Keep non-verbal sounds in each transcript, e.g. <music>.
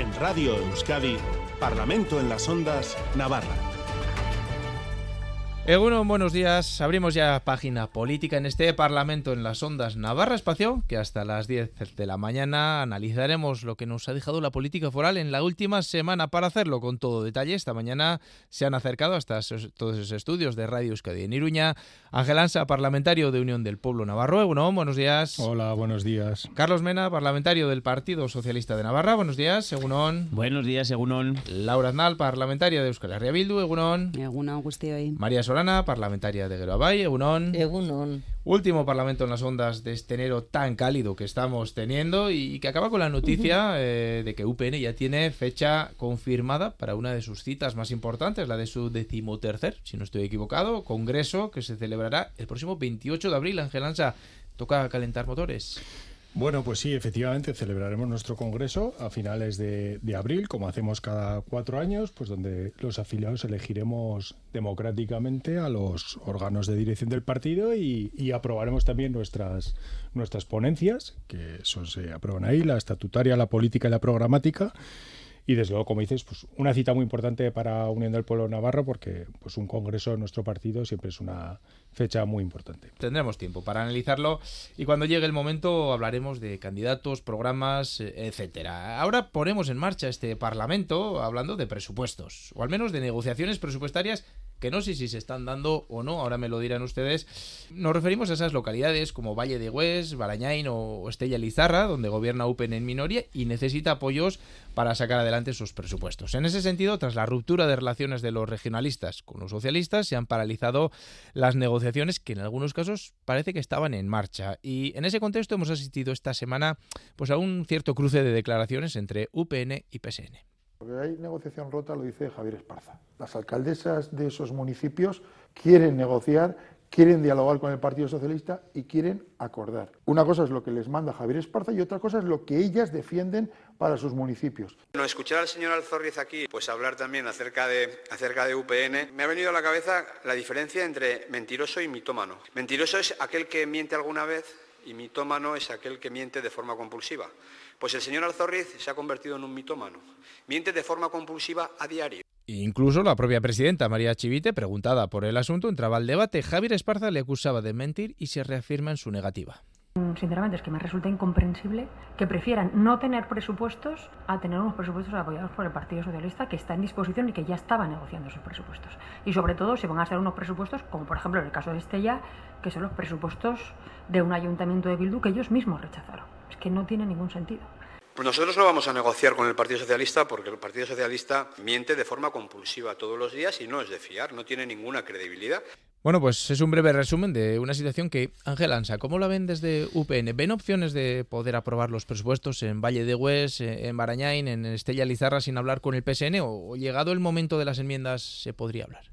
En Radio Euskadi, Parlamento en las Ondas, Navarra. Egunon, buenos días. Abrimos ya página política en este Parlamento en las Ondas Navarra Espacio, que hasta las 10 de la mañana analizaremos lo que nos ha dejado la política foral en la última semana. Para hacerlo con todo detalle, esta mañana se han acercado hasta todos esos estudios de Radio Euskadi en Iruña. Ángel Ansa, parlamentario de Unión del Pueblo Navarro. Egunon, buenos días. Hola, buenos días. Carlos Mena, parlamentario del Partido Socialista de Navarra. Buenos días, Egunon. Buenos días, Egunon. Laura Aznal, parlamentaria de Euskal Herria Bildu. Egunon. Egunon, María Solana, parlamentaria de Geroabay, Egunon. Egunon. Último parlamento en las ondas de este enero tan cálido que estamos teniendo y que acaba con la noticia eh, de que UPN ya tiene fecha confirmada para una de sus citas más importantes, la de su decimotercer, si no estoy equivocado, congreso que se celebrará el próximo 28 de abril. Ángel Ansa, toca calentar motores. Bueno, pues sí, efectivamente celebraremos nuestro congreso a finales de, abril, como hacemos cada cuatro años, pues donde los afiliados elegiremos democráticamente a los órganos de dirección del partido y, aprobaremos también nuestras, nuestras ponencias, que son, se aprueban ahí, la estatutaria, la política y la programática. Y desde luego, como dices, pues una cita muy importante para Unión del Pueblo Navarro, porque pues un congreso de nuestro partido siempre es una fecha muy importante. Tendremos tiempo para analizarlo y cuando llegue el momento hablaremos de candidatos, programas, eh, etcétera. Ahora ponemos en marcha este Parlamento hablando de presupuestos, o al menos de negociaciones presupuestarias que no sé si se están dando o no, ahora me lo dirán ustedes. Nos referimos a esas localidades como Valle de Hues, Barañain o Estella Lizarra, donde gobierna UPN en minoría y necesita apoyos para sacar adelante sus presupuestos. En ese sentido, tras la ruptura de relaciones de los regionalistas con los socialistas, se han paralizado las negociaciones que en algunos casos parece que estaban en marcha. Y en ese contexto hemos asistido esta semana pues, a un cierto cruce de declaraciones entre UPN y PSN. Porque hay negociación rota, lo dice Javier Esparza. Las alcaldesas de esos municipios quieren negociar, quieren dialogar con el Partido Socialista y quieren acordar. Una cosa es lo que les manda Javier Esparza y otra cosa es lo que ellas defienden para sus municipios. Bueno, escuchar al señor Alzorriz aquí, pues hablar también acerca de, acerca de UPN, me ha venido a la cabeza la diferencia entre mentiroso y mitómano. Mentiroso es aquel que miente alguna vez y mitómano es aquel que miente de forma compulsiva. Pues el señor Alzorriz se ha convertido en un mitómano. Miente de forma compulsiva a diario. Incluso la propia presidenta María Chivite, preguntada por el asunto, entraba al debate. Javier Esparza le acusaba de mentir y se reafirma en su negativa. Sinceramente es que me resulta incomprensible que prefieran no tener presupuestos a tener unos presupuestos apoyados por el Partido Socialista que está en disposición y que ya estaba negociando esos presupuestos. Y sobre todo si van a ser unos presupuestos, como por ejemplo en el caso de Estella, que son los presupuestos de un ayuntamiento de Bildu que ellos mismos rechazaron que no tiene ningún sentido. Pues nosotros no vamos a negociar con el Partido Socialista porque el Partido Socialista miente de forma compulsiva todos los días y no es de fiar, no tiene ninguna credibilidad. Bueno, pues es un breve resumen de una situación que, Ángel Ansa, ¿cómo la ven desde UPN? ¿Ven opciones de poder aprobar los presupuestos en Valle de Hues, en Barañain, en Estella Lizarra sin hablar con el PSN? ¿O llegado el momento de las enmiendas se podría hablar?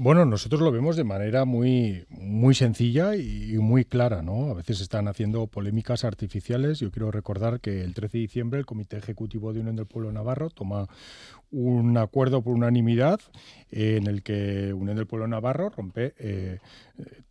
Bueno, nosotros lo vemos de manera muy, muy sencilla y muy clara, ¿no? A veces están haciendo polémicas artificiales. Yo quiero recordar que el 13 de diciembre el Comité Ejecutivo de Unión del Pueblo Navarro toma un acuerdo por unanimidad en el que Unión del Pueblo Navarro rompe eh,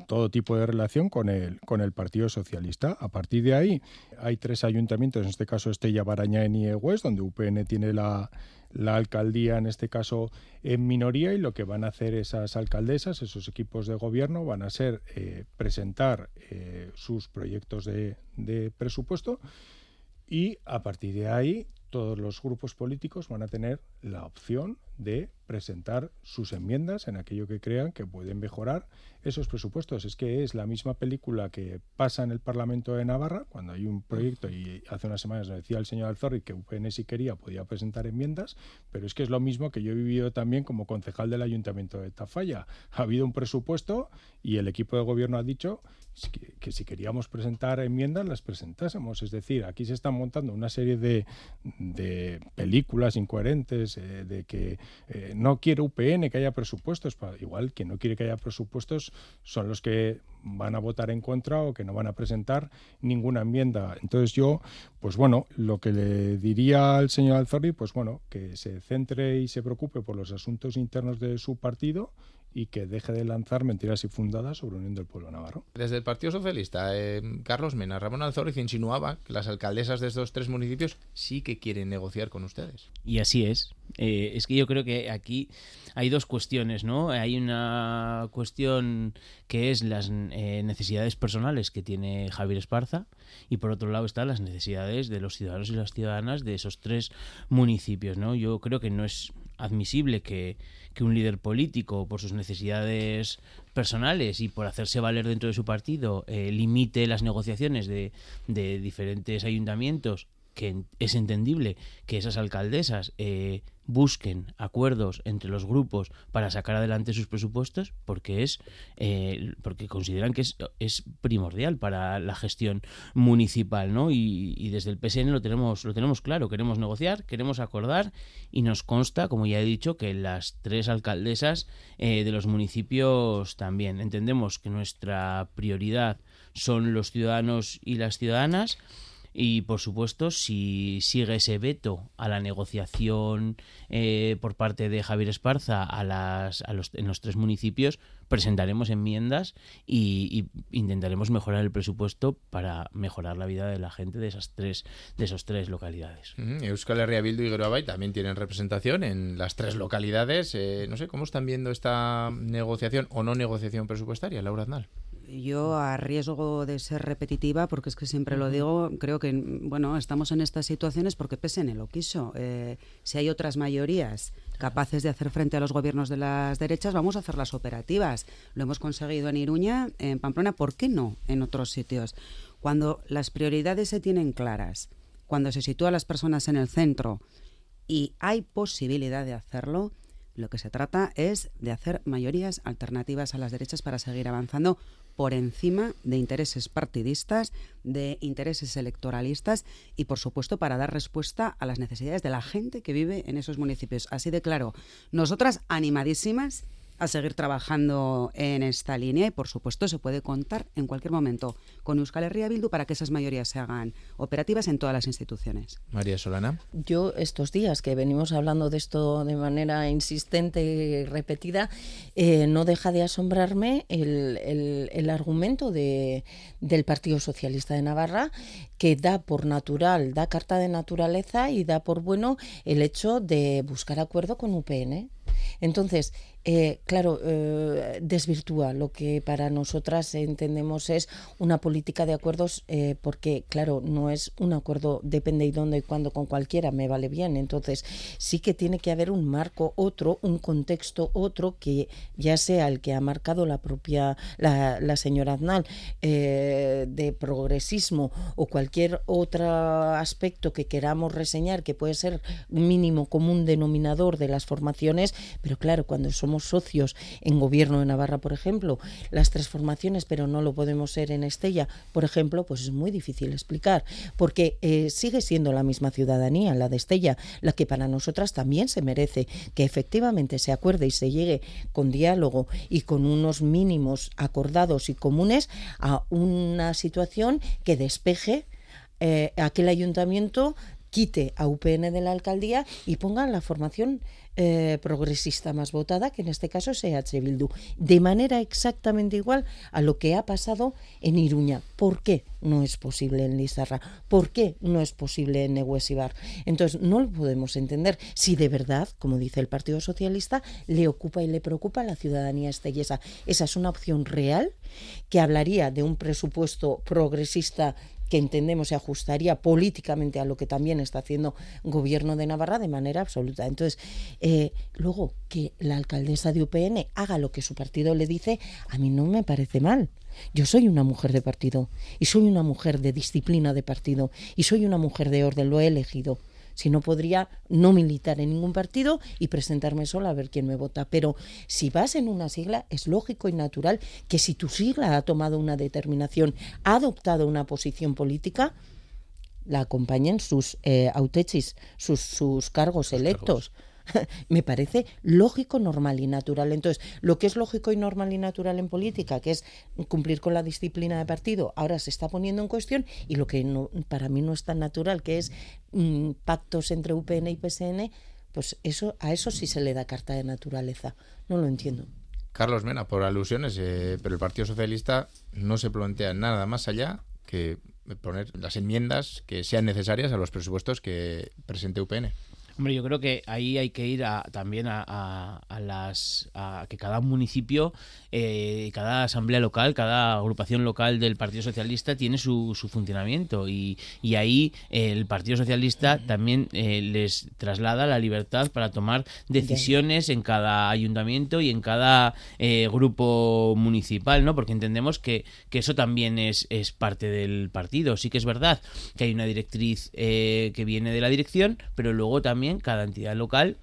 todo tipo de relación con el, con el Partido Socialista. A partir de ahí hay tres ayuntamientos, en este caso Estella, Baraña y Niegues, donde UPN tiene la la alcaldía, en este caso, en minoría y lo que van a hacer esas alcaldesas, esos equipos de gobierno, van a ser eh, presentar eh, sus proyectos de, de presupuesto y a partir de ahí todos los grupos políticos van a tener la opción de presentar sus enmiendas en aquello que crean que pueden mejorar esos presupuestos. Es que es la misma película que pasa en el Parlamento de Navarra, cuando hay un proyecto, y hace unas semanas decía el señor Alzorri que UPN si quería podía presentar enmiendas, pero es que es lo mismo que yo he vivido también como concejal del Ayuntamiento de Tafalla. Ha habido un presupuesto y el equipo de gobierno ha dicho que, si queríamos presentar enmiendas las presentásemos. Es decir, aquí se están montando una serie de, de películas incoherentes eh, de que eh, no quiere UPN que haya presupuestos. Igual que no quiere que haya presupuestos son los que van a votar en contra o que no van a presentar ninguna enmienda. Entonces yo, pues bueno, lo que le diría al señor Alzorri, pues bueno, que se centre y se preocupe por los asuntos internos de su partido y que deje de lanzar mentiras infundadas sobre Unión del Pueblo Navarro. Desde el Partido Socialista, eh, Carlos Mena, Ramón Alzórez insinuaba que las alcaldesas de estos tres municipios sí que quieren negociar con ustedes. Y así es. Eh, es que yo creo que aquí hay dos cuestiones, ¿no? Hay una cuestión que es las eh, necesidades personales que tiene Javier Esparza y por otro lado están las necesidades de los ciudadanos y las ciudadanas de esos tres municipios, ¿no? Yo creo que no es admisible que, que un líder político, por sus necesidades personales y por hacerse valer dentro de su partido, eh, limite las negociaciones de, de diferentes ayuntamientos que es entendible que esas alcaldesas eh, busquen acuerdos entre los grupos para sacar adelante sus presupuestos porque es eh, porque consideran que es, primordial para la gestión municipal no y, y, desde el PSN lo tenemos lo tenemos claro queremos negociar queremos acordar y nos consta como ya he dicho que las tres alcaldesas eh, de los municipios también. Entendemos que nuestra prioridad son los ciudadanos y las ciudadanas y por supuesto, si sigue ese veto a la negociación eh, por parte de Javier Esparza a las, a los, en los tres municipios, presentaremos enmiendas y, intentaremos mejorar el presupuesto para mejorar la vida de la gente de esas tres de esas tres localidades. Euskal Herria Bildu y Geroabay también tienen representación en las tres localidades. Eh, no sé cómo están viendo esta negociación o no negociación presupuestaria, Laura Aznal. Yo, a riesgo de ser repetitiva, porque es que siempre lo digo, creo que bueno, estamos en estas situaciones porque PSN lo quiso. Eh, si hay otras mayorías capaces de hacer frente a los gobiernos de las derechas, vamos a hacerlas operativas. Lo hemos conseguido en Iruña, en Pamplona, ¿por qué no en otros sitios? Cuando las prioridades se tienen claras, cuando se sitúan las personas en el centro y hay posibilidad de hacerlo, lo que se trata es de hacer mayorías alternativas a las derechas para seguir avanzando por encima de intereses partidistas, de intereses electoralistas y, por supuesto, para dar respuesta a las necesidades de la gente que vive en esos municipios. Así de claro, nosotras animadísimas a seguir trabajando en esta línea y, por supuesto, se puede contar en cualquier momento con Euskal Herria Bildu para que esas mayorías se hagan operativas en todas las instituciones. María Solana. Yo estos días que venimos hablando de esto de manera insistente y repetida, eh, no deja de asombrarme el, el, el argumento de, del Partido Socialista de Navarra que da por natural, da carta de naturaleza y da por bueno el hecho de buscar acuerdo con UPN. Entonces, eh, claro, eh, desvirtúa lo que para nosotras entendemos es una política de acuerdos, eh, porque, claro, no es un acuerdo, depende de dónde y cuándo con cualquiera, me vale bien. Entonces, sí que tiene que haber un marco otro, un contexto otro, que ya sea el que ha marcado la propia, la, la señora Aznal, de progresismo o cualquier otro aspecto que queramos reseñar, que puede ser mínimo común denominador de las formaciones, pero claro, cuando somos socios en gobierno de Navarra, por ejemplo, las transformaciones, pero no lo podemos ser en Estella, por ejemplo, pues es muy difícil explicar, porque eh, sigue siendo la misma ciudadanía, la de Estella, la que para nosotras también se merece que efectivamente se acuerde y se llegue con diálogo y con unos mínimos acordados y comunes a una situación que despeje eh, aquel ayuntamiento quite a UPN de la alcaldía y ponga la formación eh, progresista más votada, que en este caso es EH Bildu, de manera exactamente igual a lo que ha pasado en Iruña. ¿Por qué no es posible en Lizarra? ¿Por qué no es posible en Nehuesibar? Entonces, no lo podemos entender si de verdad, como dice el Partido Socialista, le ocupa y le preocupa a la ciudadanía estellesa. Esa es una opción real que hablaría de un presupuesto progresista que entendemos se ajustaría políticamente a lo que también está haciendo gobierno de Navarra de manera absoluta. Entonces, eh, luego que la alcaldesa de UPN haga lo que su partido le dice, a mí no me parece mal. Yo soy una mujer de partido y soy una mujer de disciplina de partido y soy una mujer de orden, lo he elegido si no podría no militar en ningún partido y presentarme sola a ver quién me vota. Pero si vas en una sigla, es lógico y natural que si tu sigla ha tomado una determinación, ha adoptado una posición política, la acompañen sus eh, autechis, sus, sus cargos sus electos. Cargos. <laughs> me parece lógico, normal y natural. Entonces, lo que es lógico y normal y natural en política, que es cumplir con la disciplina de partido, ahora se está poniendo en cuestión y lo que no, para mí no es tan natural, que es mmm, pactos entre UPN y PSN, pues eso a eso sí se le da carta de naturaleza. No lo entiendo. Carlos Mena, por alusiones, eh, pero el Partido Socialista no se plantea nada más allá que poner las enmiendas que sean necesarias a los presupuestos que presente UPN. Hombre, yo creo que ahí hay que ir también a, las a que cada municipio, eh, cada asamblea local, cada agrupación local del Partido Socialista tiene su, su funcionamiento y, y, ahí el Partido Socialista también eh, les traslada la libertad para tomar decisiones en cada ayuntamiento y en cada eh, grupo municipal, ¿no? Porque entendemos que, que eso también es, es parte del partido. Sí que es verdad que hay una directriz que viene de la dirección, pero luego también cada entidad local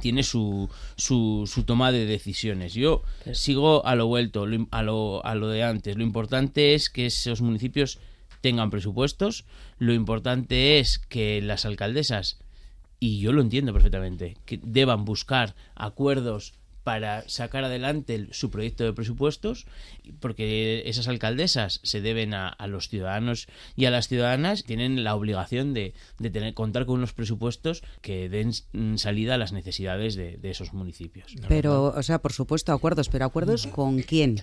tiene su, su, su, toma de decisiones. Yo sigo a lo vuelto, a lo, a lo de antes. Lo importante es que esos municipios tengan presupuestos. Lo importante es que las alcaldesas, y yo lo entiendo perfectamente, que deban buscar acuerdos para sacar adelante su proyecto de presupuestos, porque esas alcaldesas se deben a, los ciudadanos y a las ciudadanas, tienen la obligación de, de, tener, contar con unos presupuestos que den salida a las necesidades de, de esos municipios. Pero, o sea, por supuesto, acuerdos, pero acuerdos con quién?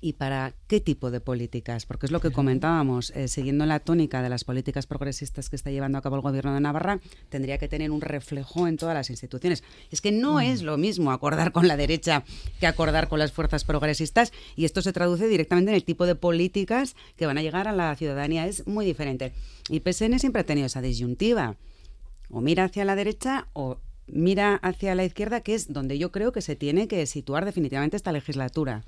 Y para qué tipo de políticas, porque es lo que comentábamos, eh, siguiendo la tónica de las políticas progresistas que está llevando a cabo el gobierno de Navarra, tendría que tener un reflejo en todas las instituciones. Es que no es lo mismo acordar con la derecha que acordar con las fuerzas progresistas y esto se traduce directamente en el tipo de políticas que van a llegar a la ciudadanía. Es muy diferente. Y PSN siempre ha tenido esa disyuntiva. O mira hacia la derecha o mira hacia la izquierda, que es donde yo creo que se tiene que situar definitivamente esta legislatura.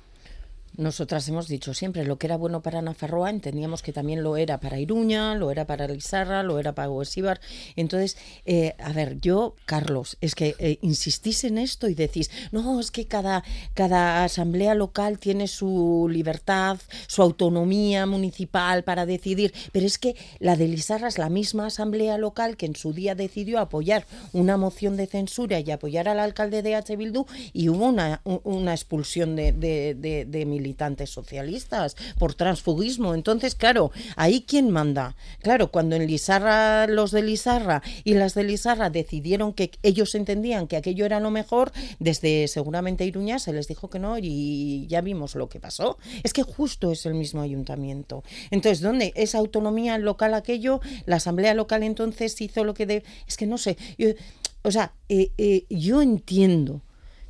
Nosotras hemos dicho siempre, lo que era bueno para Nafarroa entendíamos que también lo era para Iruña, lo era para Lizarra, lo era para Huesíbar. Entonces, eh, a ver, yo, Carlos, es que eh, insistís en esto y decís, no, es que cada, cada asamblea local tiene su libertad, su autonomía municipal para decidir, pero es que la de Lizarra es la misma asamblea local que en su día decidió apoyar una moción de censura y apoyar al alcalde de H. Bildu y hubo una, una expulsión de, de, de, militantes socialistas por transfugismo. Entonces, claro, ahí quién manda. Claro, cuando en Lizarra los de Lizarra y las de Lizarra decidieron que ellos entendían que aquello era lo mejor, desde seguramente Iruña se les dijo que no y ya vimos lo que pasó. Es que justo es el mismo ayuntamiento. Entonces, ¿dónde? Esa autonomía local aquello, la asamblea local entonces hizo lo que de... Es que no sé. o sea, eh, eh, yo entiendo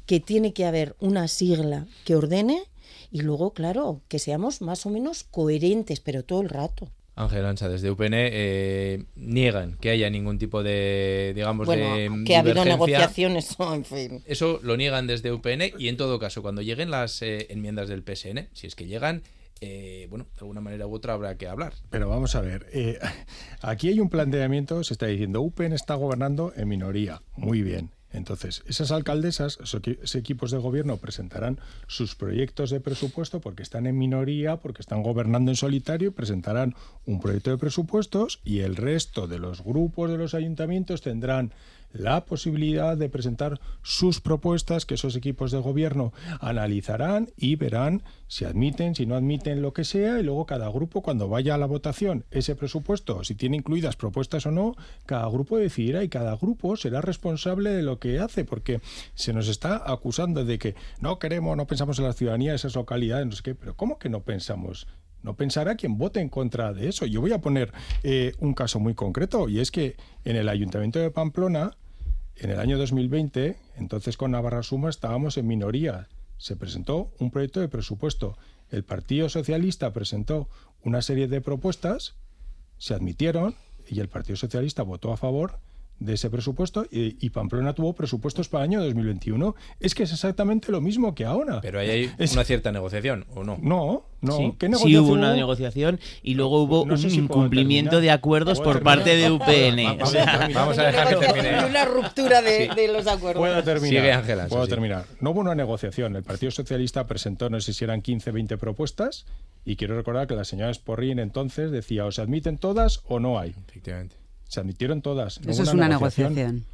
que tiene que haber una sigla que ordene y luego, claro, que seamos más o menos coherentes, pero todo el rato. Ángel Ancha, desde UPN, eh, niegan que haya ningún tipo de, digamos, de que ha habido negociaciones, <laughs> en fin. Eso lo niegan desde UPN y en todo caso, cuando lleguen las eh, enmiendas del PSN, si es que llegan, eh, bueno, de alguna manera u otra habrá que hablar. Pero vamos a ver, <laughs> aquí hay un planteamiento, se está diciendo, UPN está gobernando en minoría, muy bien. Entonces, esas alcaldesas, esos equipos de gobierno presentarán sus proyectos de presupuesto porque están en minoría, porque están gobernando en solitario, presentarán un proyecto de presupuestos y el resto de los grupos de los ayuntamientos tendrán la posibilidad de presentar sus propuestas que esos equipos de gobierno analizarán y verán si admiten, si no admiten lo que sea y luego cada grupo cuando vaya a la votación ese presupuesto, si tiene incluidas propuestas o no, cada grupo decidirá y cada grupo será responsable de lo que hace porque se nos está acusando de que no queremos, no pensamos en la ciudadanía de esas localidades, no sé qué, pero ¿cómo que no pensamos? No pensará quien vote en contra de eso. Yo voy a poner eh, un caso muy concreto y es que en el Ayuntamiento de Pamplona en el año 2020, entonces con Navarra Suma estábamos en minoría. Se presentó un proyecto de presupuesto. El Partido Socialista presentó una serie de propuestas, se admitieron y el Partido Socialista votó a favor de ese presupuesto y, Pamplona tuvo presupuestos para el año 2021. Es que es exactamente lo mismo que ahora. Pero ahí hay una cierta negociación, ¿o no? No, no. Sí, sí hubo una negociación y luego hubo un incumplimiento de acuerdos por parte de UPN. <laughs> Vamos, a dejar que termine. Una ruptura de, los acuerdos. Puedo terminar. Sigue Puedo terminar. No hubo una negociación. El Partido Socialista presentó, no sé si eran 15, 20 propuestas y quiero recordar que la señora Sporrin entonces decía o se admiten todas o no hay. Efectivamente se admitieron todas. Eso es una negociación.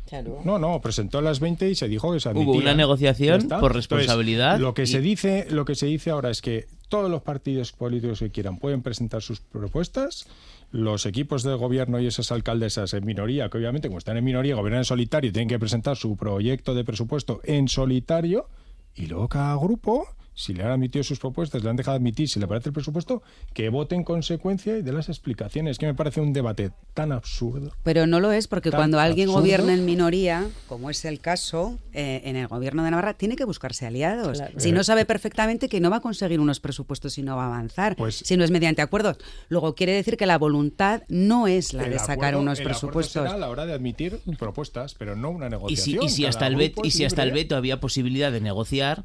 No, no, presentó las 20 y se dijo que se admitían. Hubo una negociación por responsabilidad. lo que se dice, lo que se dice ahora es que todos los partidos políticos que quieran pueden presentar sus propuestas. Los equipos de gobierno y esas alcaldesas en minoría, que obviamente como están en minoría, gobiernan en solitario, tienen que presentar su proyecto de presupuesto en solitario y luego cada grupo si le han admitido sus propuestas, le han dejado admitir, si le parece el presupuesto, que vote en consecuencia y de las explicaciones. Que me parece un debate tan absurdo. Pero no lo es, porque cuando alguien absurdo. gobierna en minoría, como es el caso eh, en el gobierno de Navarra, tiene que buscarse aliados. Claro. Si no sabe perfectamente que no va a conseguir unos presupuestos y no va a avanzar, Pues- si no es mediante acuerdos. Luego quiere decir que la voluntad no es la de sacar acuerdo- unos el presupuestos. será a la hora de admitir propuestas, pero no una Y si, negociación. y si hasta el y si hasta veto había posibilidad de negociar,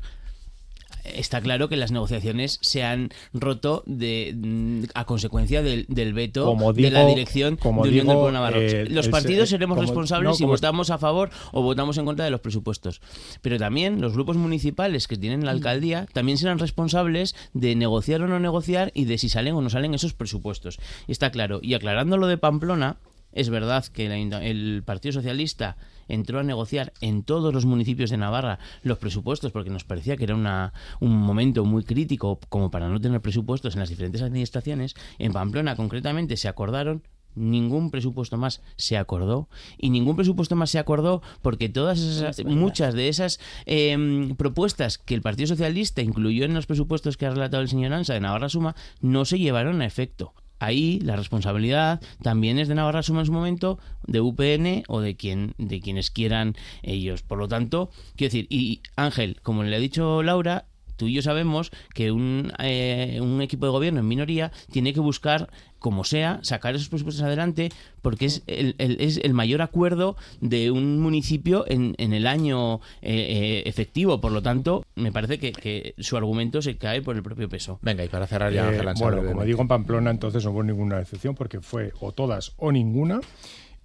está claro que las negociaciones se han roto de mm, a consecuencia del, del veto Como de la dirección como de Unión digo, del Pueblo Navarro. eh, los partidos eh, seremos como- responsables no, si como- votamos a favor o votamos en contra de los presupuestos. Pero también los grupos municipales que tienen la alcaldía también serán responsables de negociar o no negociar y de si salen o no salen esos presupuestos. Y está claro. Y aclarando lo de Pamplona, es verdad que el Partido Socialista entró a negociar en todos los municipios de Navarra los presupuestos porque nos parecía que era una, un momento muy crítico como para no tener presupuestos en las diferentes administraciones. En Pamplona concretamente se acordaron Ningún presupuesto más se acordó y ningún presupuesto más se acordó porque todas esas, muchas de esas em, propuestas que el Partido Socialista incluyó en los presupuestos que ha relatado el señor Ansa de Navarra Suma no se llevaron a efecto. Ahí la responsabilidad también es de Navarra Suma en su momento, de UPN o de quien de quienes quieran ellos. Por lo tanto, quiero decir, y Ángel, como le ha dicho Laura, tú y yo sabemos que un, eh, un equipo de gobierno en minoría tiene que buscar, como sea, sacar esos presupuestos adelante porque es el, el- es el mayor acuerdo de un municipio en, en el año eh, eh, efectivo. Por lo tanto, me parece que, que su argumento se cae por el propio peso. Venga, y para cerrar ya, Eh, Ángel bueno, como digo en Pamplona, entonces no hubo ninguna excepción porque fue o todas o ninguna.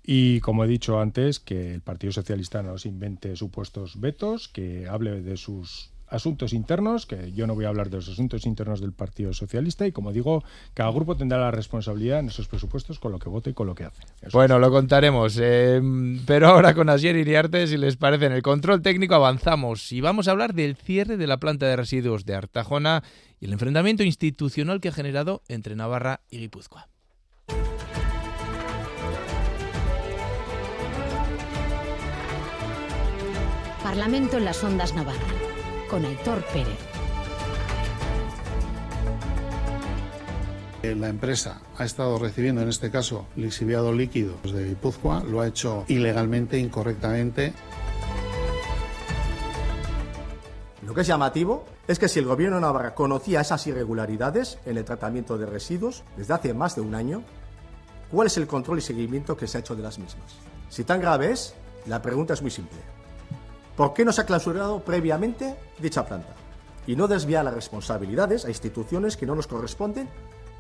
Y como he dicho antes, que el Partido Socialista no se invente supuestos vetos, que hable de sus asuntos internos, que yo no voy a hablar de los asuntos internos del Partido Socialista y como digo, cada grupo tendrá la responsabilidad en esos presupuestos con lo que vote y con lo que hace. Eso Bueno, lo contaremos. eh, pero ahora con Asier Iriarte, si les parece, en el control técnico avanzamos y vamos a hablar del cierre de la planta de residuos de Artajona y el enfrentamiento institucional que ha generado entre Navarra y Guipúzcoa. Parlamento en las Ondas Navarra, con Aitor Pérez. Eh, La empresa ha estado recibiendo, en este caso, lixiviado líquido de Guipúzcoa, lo ha hecho ilegalmente, incorrectamente. Lo que es llamativo es que si el gobierno de Navarra conocía esas irregularidades en el tratamiento de residuos desde hace más de un año, ¿cuál es el control y seguimiento que se ha hecho de las mismas? Si tan grave es, la pregunta es muy simple. ¿Por qué no se ha clausurado previamente dicha planta? Y no desviar las responsabilidades a instituciones que no nos corresponden,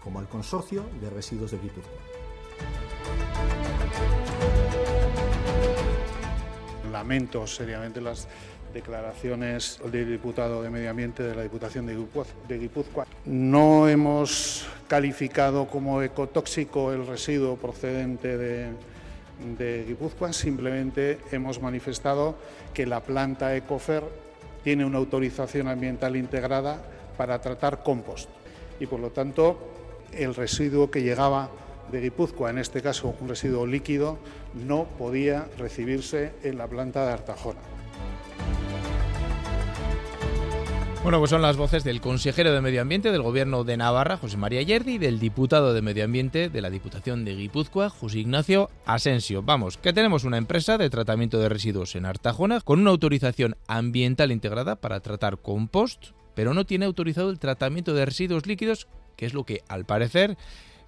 como al Consorcio de Residuos de Guipúzcoa. Lamento seriamente las declaraciones del diputado de Medio Ambiente de la Diputación de Guipúzcoa. No hemos calificado como ecotóxico el residuo procedente de, de Guipúzcoa, simplemente hemos manifestado que la planta Ecofer tiene una autorización ambiental integrada para tratar compost y por lo tanto el residuo que llegaba de Guipúzcoa, en este caso un residuo líquido, no podía recibirse en la planta de Artajona. Bueno, pues son las voces del consejero de Medio Ambiente del Gobierno de Navarra, José María Yerdi, y del diputado de Medio Ambiente de la Diputación de Guipúzcoa, José Ignacio Asensio. Vamos, que tenemos una empresa de tratamiento de residuos en Artajona con una autorización ambiental integrada para tratar compost, pero no tiene autorizado el tratamiento de residuos líquidos, que es lo que, al parecer,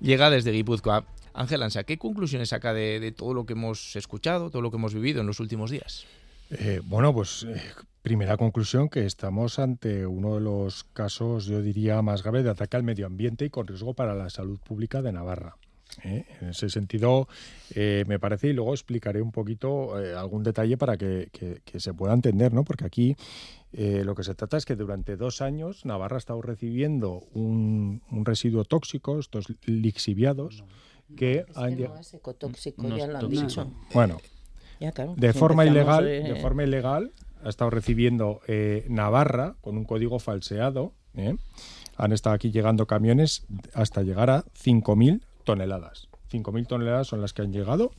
llega desde Guipúzcoa. Ángel Ansa, ¿qué conclusiones saca de, de todo lo que hemos escuchado, todo lo que hemos vivido en los últimos días? Eh, bueno, pues eh, primera conclusión que estamos ante uno de los casos, yo diría, más graves de ataque al medio ambiente y con riesgo para la salud pública de Navarra. ¿eh? En ese sentido, eh, me parece, y luego explicaré un poquito eh, algún detalle para que, que- que se pueda entender, ¿no? Porque aquí eh, lo que se trata es que durante dos años Navarra ha estado recibiendo un, un residuo tóxico, estos lixiviados, que Es han no es ecotóxico, No ya es lo han tóxico. dicho. Bueno, Ya, claro, de forma ilegal, de forma ilegal ha estado recibiendo eh, Navarra con un código falseado. ¿eh? Han estado aquí llegando camiones hasta llegar a 5.000 toneladas. 5.000 toneladas son las que han llegado.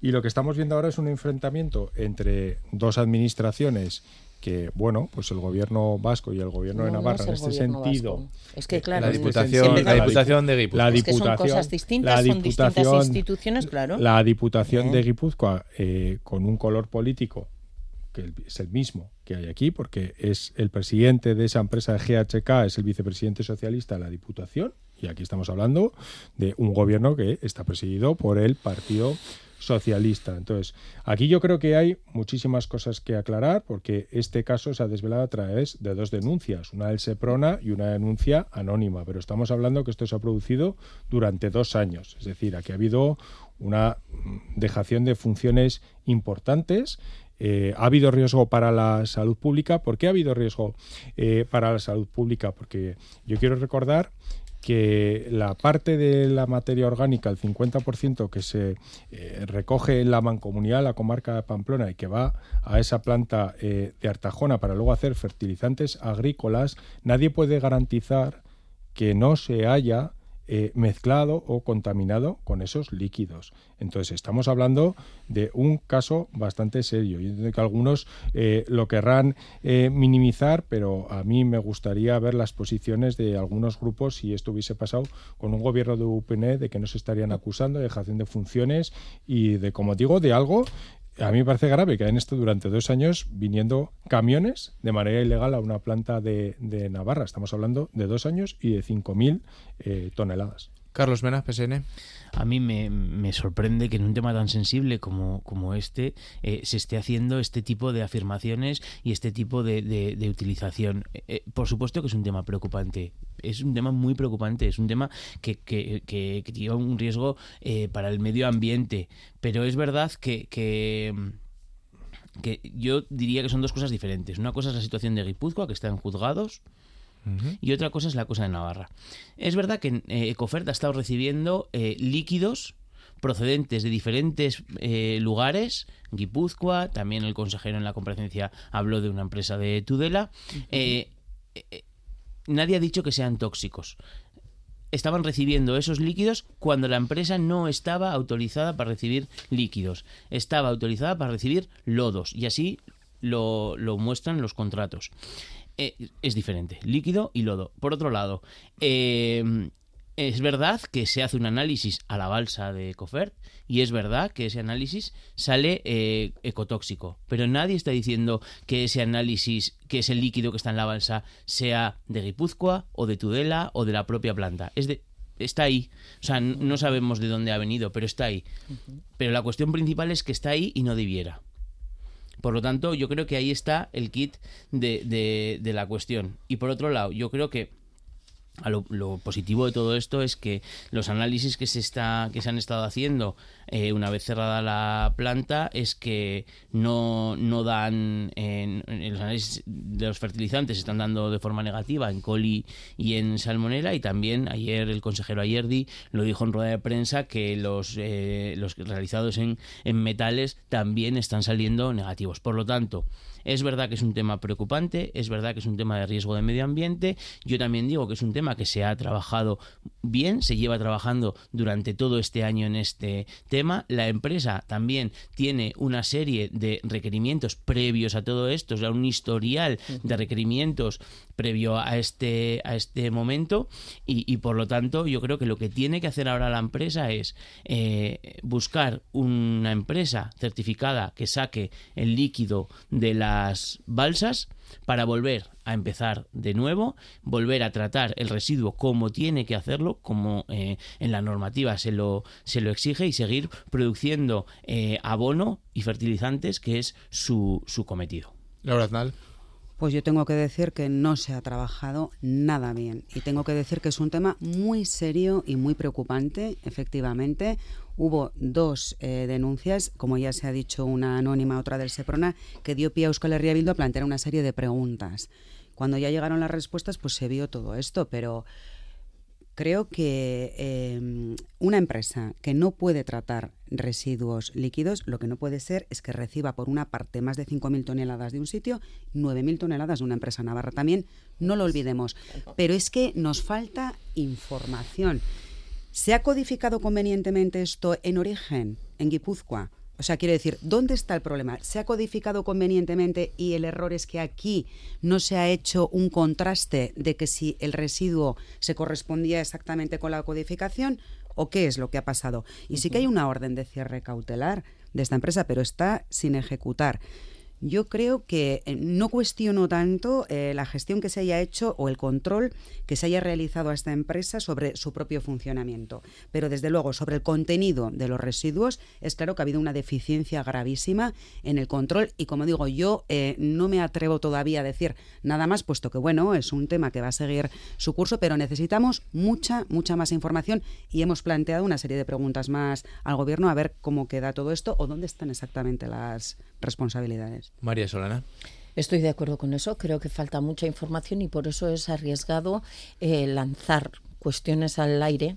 Y lo que estamos viendo ahora es un enfrentamiento entre dos administraciones que, bueno, pues el gobierno vasco y el gobierno de Navarra en este sentido. Es que, claro, la Diputación, la diputación de Guipúzcoa. La Diputación, son cosas distintas, son distintas instituciones, claro. La Diputación de Guipúzcoa, eh, con un color político que es el mismo que hay aquí, porque es el presidente de esa empresa de GHK, es el vicepresidente socialista de la Diputación, y aquí estamos hablando de un gobierno que está presidido por el Partido Socialista. Entonces, aquí yo creo que hay muchísimas cosas que aclarar, porque este caso se ha desvelado a través de dos denuncias, una del SEPRONA y una denuncia anónima, pero estamos hablando que esto se ha producido durante dos años, es decir, aquí ha habido una dejación de funciones importantes eh, ¿Ha habido riesgo para la salud pública? ¿Por qué ha habido riesgo eh, para la salud pública? Porque yo quiero recordar que la parte de la materia orgánica, el 50% que se eh, recoge en la mancomunidad, la comarca de Pamplona, y que va a esa planta de Artajona para luego hacer fertilizantes agrícolas, nadie puede garantizar que no se haya eh, mezclado o contaminado con esos líquidos. Entonces estamos hablando de un caso bastante serio. Yo entiendo que algunos eh, lo querrán eh, minimizar, pero a mí me gustaría ver las posiciones de algunos grupos si esto hubiese pasado con un gobierno de UPN de que no se estarían acusando de dejación de funciones y de, como digo, de algo a mí me parece grave que hayan estado durante dos años viniendo camiones de manera ilegal a una planta de, Navarra. Estamos hablando de dos años y de 5.000 eh, toneladas. Carlos Mena, PSN. A mí me, sorprende que en un tema tan sensible como, como este eh, se esté haciendo este tipo de afirmaciones y este tipo de, utilización. Eh, por supuesto que es un tema preocupante. Es un tema muy preocupante. Es un tema que, que, que, un riesgo eh, para el medio ambiente. Pero es verdad que, que que yo diría que son dos cosas diferentes. Una cosa es la situación de Guipúzcoa, que está en juzgados, y otra cosa es la cosa de Navarra. Es verdad que eh, Ecofert ha estado recibiendo eh, líquidos procedentes de diferentes eh, lugares, Guipúzcoa, también el consejero en la comparecencia habló de una empresa de Tudela. nadie ha dicho que sean tóxicos. Estaban recibiendo esos líquidos cuando la empresa no estaba autorizada para recibir líquidos. Estaba autorizada para recibir lodos y así lo, lo muestran los contratos. Eh, es diferente, líquido y lodo. Por otro lado, eh, es verdad que se hace un análisis a la balsa de Cofert y es verdad que ese análisis sale eh, ecotóxico, pero nadie está diciendo que ese análisis, que ese líquido que está en la balsa sea de Guipúzcoa o de Tudela o de la propia planta. Es de, está ahí. O sea, no sabemos de dónde ha venido, pero está ahí. Pero la cuestión principal es que está ahí y no debiera. Por lo tanto, yo creo que ahí está el kit de, de, de la cuestión. Y por otro lado, yo creo que lo, positivo de todo esto es que los análisis que se está que se han estado haciendo eh, una vez cerrada la planta es que no, no dan en, los análisis de los fertilizantes están dando de forma negativa en coli y en salmonela y también ayer el consejero Ayerdi lo dijo en rueda de prensa que los eh, los realizados en, en metales también están saliendo negativos. Por lo tanto es verdad que es un tema preocupante, es verdad que es un tema de riesgo de medio ambiente. Yo también digo que es un tema que se ha trabajado bien, se lleva trabajando durante todo este año en este tema. La empresa también tiene una serie de requerimientos previos a todo esto, o sea, un historial de requerimientos previo a este, a este momento y, por lo tanto yo creo que lo que tiene que hacer ahora la empresa es eh, buscar una empresa certificada que saque el líquido de las balsas para volver a empezar de nuevo, volver a tratar el residuo como tiene que hacerlo, como eh, en la normativa se lo, se lo exige y seguir produciendo eh, abono y fertilizantes que es su, su cometido. Laura Aznal. Pues yo tengo que decir que no se ha trabajado nada bien y tengo que decir que es un tema muy serio y muy preocupante, efectivamente. Hubo dos eh, denuncias, como ya se ha dicho, una anónima, otra del Seprona, que dio pie a Euskal Herria Bildu a plantear una serie de preguntas. Cuando ya llegaron las respuestas, pues se vio todo esto, pero creo que em, una empresa que no puede tratar residuos líquidos, lo que no puede ser es que reciba por una parte más de 5.000 toneladas de un sitio, 9.000 toneladas de una empresa navarra. También no lo olvidemos. Pero es que nos falta información. ¿Se ha codificado convenientemente esto en origen, en Guipúzcoa? O sea, quiero decir, ¿dónde está el problema? ¿Se ha codificado convenientemente y el error es que aquí no se ha hecho un contraste de que si el residuo se correspondía exactamente con la codificación o qué es lo que ha pasado? Y sí que hay una orden de cierre cautelar de esta empresa, pero está sin ejecutar. Yo creo que eh, no cuestiono tanto eh, la gestión que se haya hecho o el control que se haya realizado a esta empresa sobre su propio funcionamiento, pero desde luego sobre el contenido de los residuos es claro que ha habido una deficiencia gravísima en el control y como digo yo eh, no me atrevo todavía a decir nada más puesto que bueno es un tema que va a seguir su curso, pero necesitamos mucha mucha más información y hemos planteado una serie de preguntas más al gobierno a ver cómo queda todo esto o dónde están exactamente las responsabilidades. María Solana. Estoy de acuerdo con eso. Creo que falta mucha información y por eso es arriesgado eh, lanzar cuestiones al aire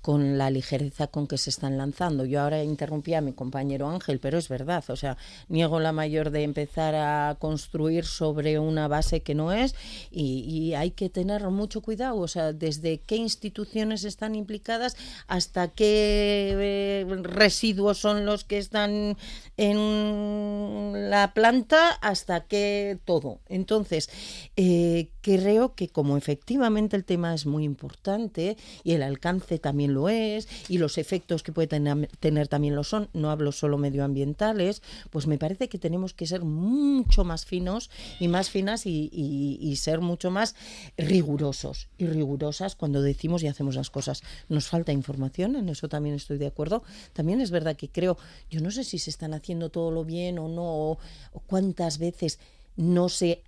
con la ligereza con que se están lanzando. Yo ahora interrumpí a mi compañero Ángel, pero es verdad, o sea, niego la mayor de empezar a construir sobre una base que no es y, hay que tener mucho cuidado, o sea, desde qué instituciones están implicadas hasta qué eh, residuos son los que están en la planta hasta qué todo. Entonces, eh, creo que como efectivamente el tema es muy importante y el alcance también lo es y los efectos que puede tener, también lo son, no hablo solo medioambientales, pues me parece que tenemos que ser mucho más finos y más finas y, ser mucho más rigurosos y rigurosas cuando decimos y hacemos las cosas. Nos falta información, en eso también estoy de acuerdo. También es verdad que creo, yo no sé si se están haciendo todo lo bien o no, o cuántas veces no se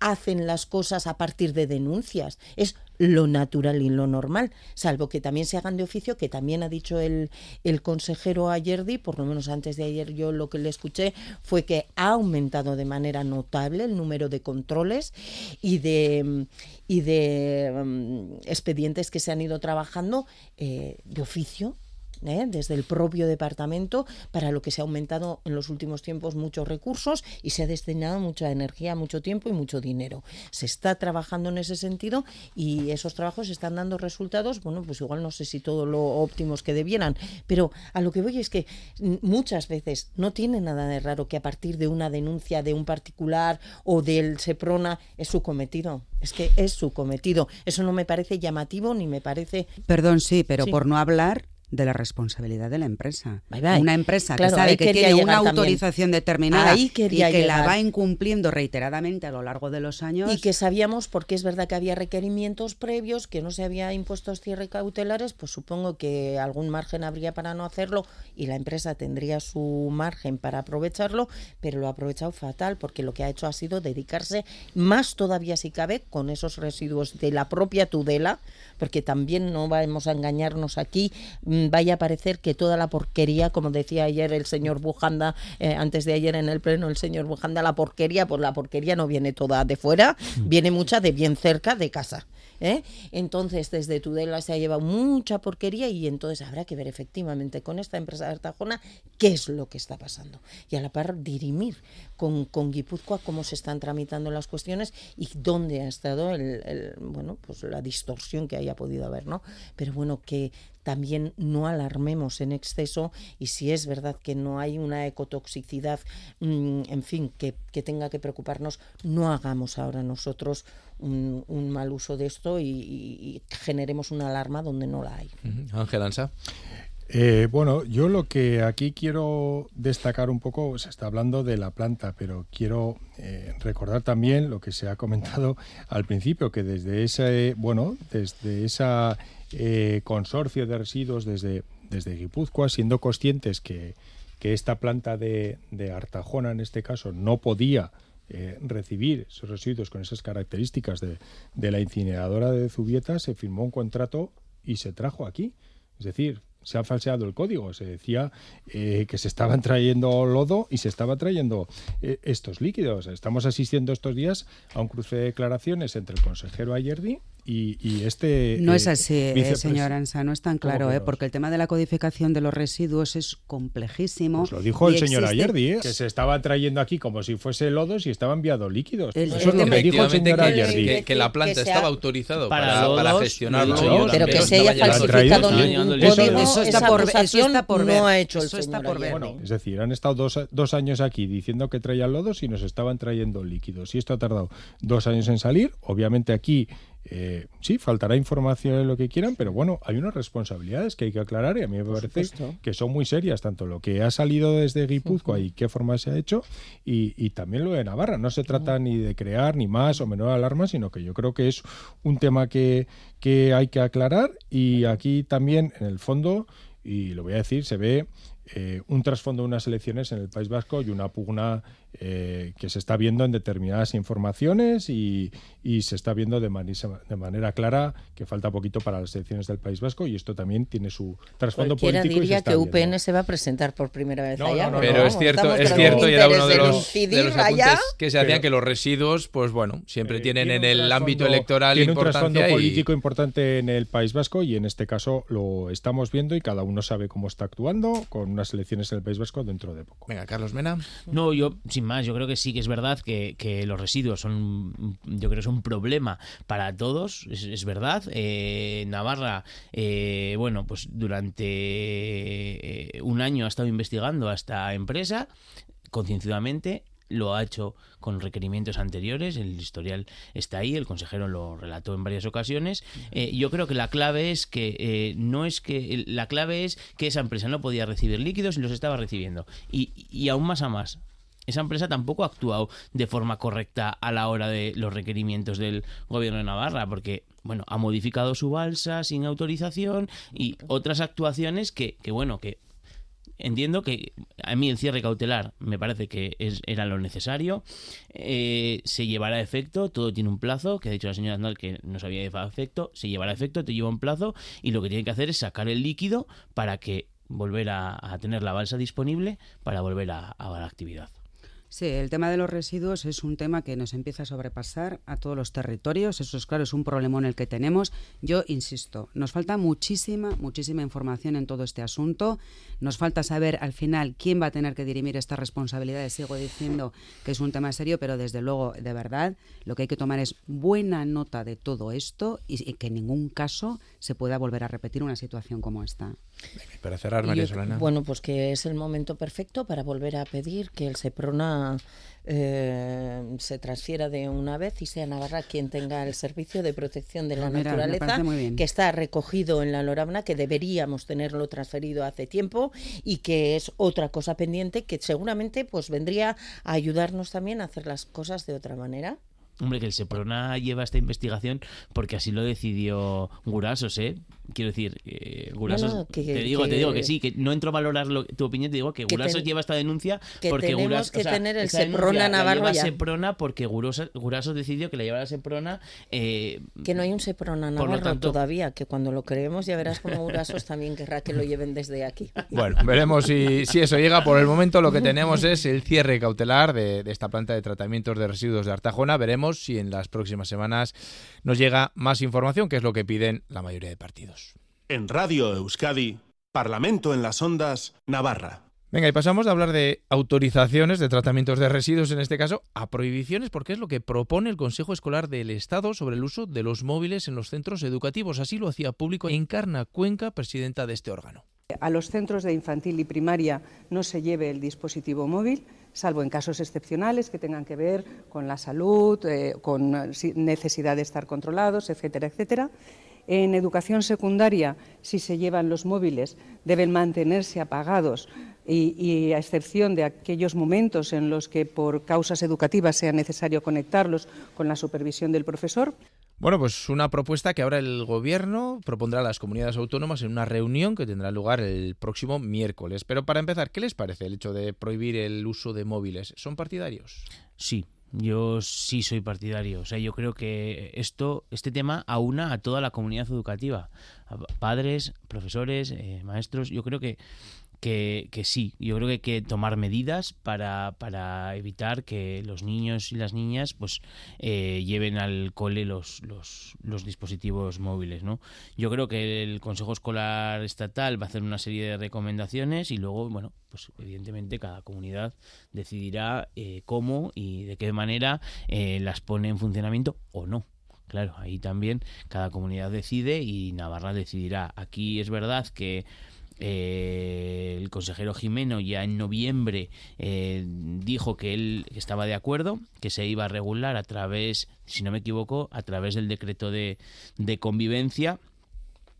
hacen las cosas a partir de denuncias. Es lo natural y lo normal, salvo que también se hagan de oficio, que también ha dicho el, el consejero ayer, por lo menos antes de ayer yo lo que le escuché fue que ha aumentado de manera notable el número de controles y de, y de mm, expedientes que se han ido trabajando eh, de oficio ¿eh? desde el propio departamento, para lo que se ha aumentado en los últimos tiempos muchos recursos y se ha destinado mucha energía, mucho tiempo y mucho dinero. Se está trabajando en ese sentido y esos trabajos están dando resultados, bueno, pues igual no sé si todo lo óptimos que debieran, pero a lo que voy es que muchas veces no tiene nada de raro que a partir de una denuncia de un particular o del SEPRONA es su cometido. Es que es su cometido. Eso no me parece llamativo ni me parece. Perdón, sí, pero por no hablar de la responsabilidad de la empresa. Una empresa que sabe que tiene una autorización determinada y que la va incumpliendo reiteradamente a lo largo de los años. Y que sabíamos, porque es verdad que había requerimientos previos, que no se había impuestos cierre cautelares, pues supongo que algún margen habría para no hacerlo y la empresa tendría su margen para aprovecharlo, pero lo ha aprovechado fatal porque lo que ha hecho ha sido dedicarse más todavía si cabe con esos residuos de la propia Tudela, porque también no vamos a engañarnos aquí vaya a parecer que toda la porquería, como decía ayer el señor Bujanda, eh, antes de ayer en el pleno el señor Bujanda, la porquería, pues la porquería no viene toda de fuera, mm. viene mucha de bien cerca de casa. ¿eh? Entonces, desde Tudela se ha llevado mucha porquería y entonces habrá que ver efectivamente con esta empresa de Artajona qué es lo que está pasando. Y a la par dirimir con, con Guipúzcoa cómo se están tramitando las cuestiones y dónde ha estado el, bueno, pues la distorsión que haya podido haber, ¿no? Pero bueno, que también no alarmemos en exceso y si es verdad que no hay una ecotoxicidad, mm, en fin, que, tenga que preocuparnos, no hagamos ahora nosotros un, mal uso de esto y, generemos una alarma donde no la hay. Ángel Ansa. Eh, bueno, yo lo que aquí quiero destacar un poco, se está hablando de la planta, pero quiero eh, recordar también lo que se ha comentado al principio, que desde ese, bueno, desde esa eh, consorcio de residuos desde, desde Guipúzcoa, siendo conscientes que, esta planta de, Artajona, en este caso, no podía eh, recibir esos residuos con esas características de, de, la incineradora de Zubieta, se firmó un contrato y se trajo aquí. Es decir, se ha falseado el código. Se decía eh, que se estaban trayendo lodo y se estaba trayendo estos líquidos. Estamos asistiendo estos días a un cruce de declaraciones entre el consejero Ayerdi y, y este... No eh, es así, eh, señor Ansa, no es tan ¿Cómo claro, eh, porque el tema de la codificación de los residuos es complejísimo. Pues lo dijo el señor existe- Ayerdi, ¿eh? que se estaba trayendo aquí como si fuese lodos y estaban enviados líquidos. El- Eso el es lo que dijo el señor Ayerdi. que, que la planta que estaba autorizado para para, para lodos, gestionar lo he los dicho yo lodos, Pero que se estaba haya falsificado ningún Eso- código, eso está por ver- eso está por no ver. ha hecho el Eso está por ver. Bueno, es decir, han estado dos, dos años aquí diciendo que traían lodos y nos estaban trayendo líquidos. Y esto ha tardado dos años en salir. Obviamente aquí eh, sí, faltará información en lo que quieran, pero bueno, hay unas responsabilidades que hay que aclarar y a mí me parece supuesto. que son muy serias, tanto lo que ha salido desde Guipúzcoa y qué forma se ha hecho, y, y también lo de Navarra. No se trata ni de crear ni más o menor alarma, sino que yo creo que es un tema que, que hay que aclarar y aquí también, en el fondo, y lo voy a decir, se ve eh, un trasfondo de unas elecciones en el País Vasco y una pugna eh, que se está viendo en determinadas informaciones y, y se está viendo de, manisa- de manera clara que falta poquito para las elecciones del País Vasco y esto también tiene su trasfondo Cualquiera político. y se diría está que viendo. UPN se va a presentar por primera vez No, allá. no, no, Pero no, es cierto, es cierto, y era uno de los, de los allá. apuntes que se hacían que los residuos, pues bueno, siempre Eh, tienen en el ámbito electoral tiene un trasfondo y- político importante en el País Vasco y en este caso lo estamos viendo y cada uno sabe cómo está actuando con unas elecciones en el País Vasco dentro de poco. Venga, Carlos Mena. No, yo, más, yo creo que sí que es verdad que, los residuos son, yo creo que son un problema para todos, es, es verdad. Eh, Navarra, eh, bueno, pues durante eh, un año ha estado investigando a esta empresa concienzudamente. Lo ha hecho con requerimientos anteriores, el historial está ahí, el consejero lo relató en varias ocasiones. Eh, yo creo que la clave es que eh, no es que la clave es que esa empresa no podía recibir líquidos y los estaba recibiendo. Y, y aún más a más, esa empresa tampoco ha actuado de forma correcta a la hora de los requerimientos del gobierno de Navarra, porque bueno, ha modificado su balsa sin autorización y otras actuaciones que, que bueno, que entiendo que a mí el cierre cautelar me parece que es, era lo necesario. Eh, se llevará a efecto, todo tiene un plazo, que ha dicho la señora Aznar que no se había llevado a efecto, se llevará a efecto, te lleva un plazo y lo que tiene que hacer es sacar el líquido para que volver a, a tener la balsa disponible para volver a, a la actividad. Sí, el tema de los residuos es un tema que nos empieza a sobrepasar a todos los territorios. Eso es claro, es un problema en el que tenemos. Yo insisto, nos falta muchísima, muchísima información en todo este asunto. Nos falta saber al final quién va a tener que dirimir estas responsabilidades. Sigo diciendo que es un tema serio, pero desde luego, de verdad, lo que hay que tomar es buena nota de todo esto y, que en ningún caso se pueda volver a repetir una situación como esta. Para cerrar, María Solana. Bueno, pues que es el momento perfecto para volver a pedir que el Seprona eh, se transfiera de una vez y sea Navarra quien tenga el servicio de protección de la mira, naturaleza, que está recogido en la LORABNA, que deberíamos tenerlo transferido hace tiempo y que es otra cosa pendiente que seguramente pues vendría a ayudarnos también a hacer las cosas de otra manera. Hombre, que el Seprona lleva esta investigación porque así lo decidió Gurasos, ¿eh? Quiero decir, eh, Gurasos, no, que- te digo, que- te digo que sí, que no entro a valorar lo- tu opinión, te digo que, Que Gurasos ten- lleva esta denuncia que porque tenemos Guras- que o sea, tener el esta Seprona Navarro lleva ya. Seprona porque Gurasos, Gurasos decidió que la llevara Seprona eh, Que no hay un Seprona Navarro tanto- todavía, que cuando lo creemos ya verás como Urasos también querrá que lo lleven desde aquí. Bueno, veremos si, si eso llega. Por el momento lo que tenemos es el cierre cautelar de, de esta planta de tratamientos de residuos de Artajona. Veremos si en las próximas semanas nos llega más información, que es lo que piden la mayoría de partidos. En Radio Euskadi, Parlamento en las Ondas, Navarra. Venga, y pasamos de hablar de autorizaciones de tratamientos de residuos, en este caso, a prohibiciones, porque es lo que propone el Consejo Escolar del Estado sobre el uso de los móviles en los centros educativos. Así lo hacía público Encarna Cuenca, presidenta de este órgano. A los centros de infantil y primaria no se lleve el dispositivo móvil, salvo en casos excepcionales que tengan que ver con la salud, eh, con eh, si- necesidad de estar controlados, etcétera, etcétera. En educación secundaria, si se llevan los móviles, deben mantenerse apagados y, y a excepción de aquellos momentos en los que por causas educativas sea necesario conectarlos con la supervisión del profesor. Bueno, pues una propuesta que ahora el Gobierno propondrá a las comunidades autónomas en una reunión que tendrá lugar el próximo miércoles. Pero para empezar, ¿qué les parece el hecho de prohibir el uso de móviles? ¿Son partidarios? Sí, yo sí soy partidario. O sea, yo creo que esto, este tema aúna a toda la comunidad educativa, padres, profesores, eh, maestros. Yo creo que que, que, sí, yo creo que hay que tomar medidas para, para evitar que los niños y las niñas pues eh, lleven al cole los, los, los, dispositivos móviles. ¿no? Yo creo que el Consejo Escolar Estatal va a hacer una serie de recomendaciones y luego, bueno, pues evidentemente cada comunidad decidirá eh, cómo y de qué manera eh, las pone en funcionamiento o no. Claro, ahí también cada comunidad decide y Navarra decidirá. Aquí es verdad que eh, el consejero Jimeno ya en noviembre eh, dijo que él estaba de acuerdo, que se iba a regular a través, si no me equivoco, a través del decreto de, convivencia.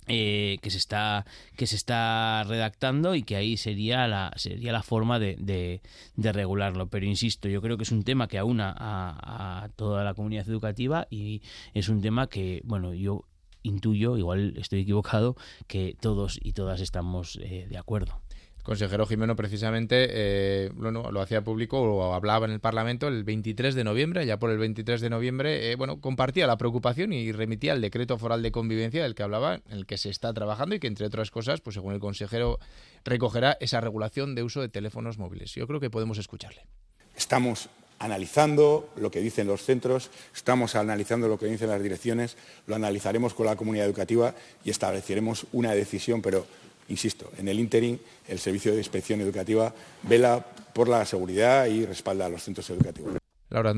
Eh, que se está que se está redactando y que ahí sería la sería la forma de, de, regularlo pero insisto yo creo que es un tema que aúna a, a, toda la comunidad educativa y es un tema que bueno yo intuyo, igual estoy equivocado, que todos y todas estamos eh, de acuerdo consejero Jimeno precisamente eh, bueno, lo hacía público o hablaba en el Parlamento el 23 de noviembre, ya por el 23 de noviembre, eh, bueno, compartía la preocupación y remitía el decreto foral de convivencia del que hablaba, en el que se está trabajando y que entre otras cosas, pues según el consejero, recogerá esa regulación de uso de teléfonos móviles. Yo creo que podemos escucharle. Estamos analizando lo que dicen los centros, estamos analizando lo que dicen las direcciones, lo analizaremos con la comunidad educativa y estableceremos una decisión, pero insisto, en el interim el Servicio de Inspección Educativa vela por la seguridad y respalda a los centros educativos. Laura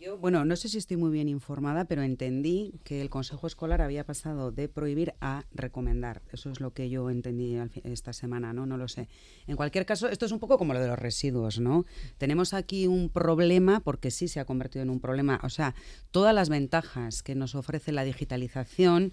Aznal bueno, no sé si estoy muy bien informada, pero entendí que el Consejo Escolar había pasado de prohibir a recomendar. Eso es lo que yo entendí esta semana, ¿no? No lo sé. En cualquier caso, esto es un poco como lo de los residuos, ¿no? Tenemos aquí un problema, porque sí se ha convertido en un problema. O sea, todas las ventajas que nos ofrece la digitalización,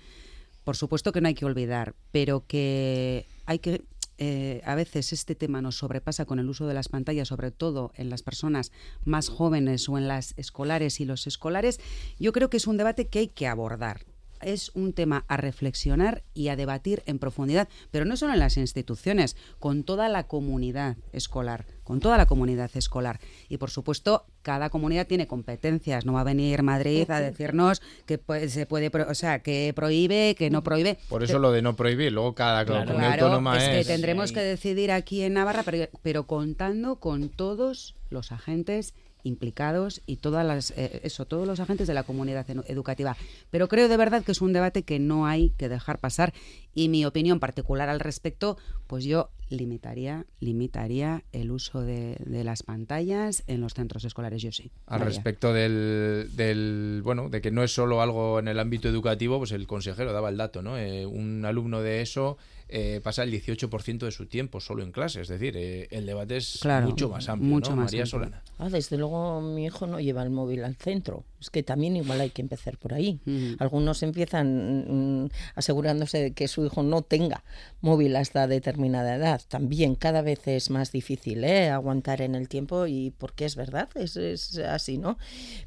por supuesto que no hay que olvidar, pero que hay que eh, a veces este tema nos sobrepasa con el uso de las pantallas, sobre todo en las personas más jóvenes o en las escolares y los escolares, yo creo que es un debate que hay que abordar es un tema a reflexionar y a debatir en profundidad, pero no solo en las instituciones, con toda la comunidad escolar, con toda la comunidad escolar. Y por supuesto, cada comunidad tiene competencias, no va a venir Madrid a decirnos que se puede, o sea, que prohíbe, que no prohíbe. Por eso lo de no prohibir, luego cada comunidad autónoma es, que tendremos que decidir aquí en Navarra, pero contando con todos los agentes implicados y todas las, eh, eso, todos los agentes de la comunidad educativa. Pero creo de verdad que es un debate que no hay que dejar pasar y mi opinión particular al respecto, pues yo limitaría, limitaría el uso de, las pantallas en los centros escolares, yo sí. Al respecto del, del, bueno, de que no es solo algo en el ámbito educativo, pues el consejero daba el dato, ¿no? Eh, un alumno de eso eh, pasa el 18% de su tiempo solo en clase. Es decir, eh, el debate es mucho más amplio. Mucho más María Solana. Ah, desde luego, mi hijo no lleva el móvil al centro. Es que también igual hay que empezar por ahí. Algunos empiezan mm, asegurándose de que su hijo no tenga móvil hasta determinada edad. También cada vez es más difícil ¿eh? aguantar en el tiempo y porque es verdad, es, es así, ¿no?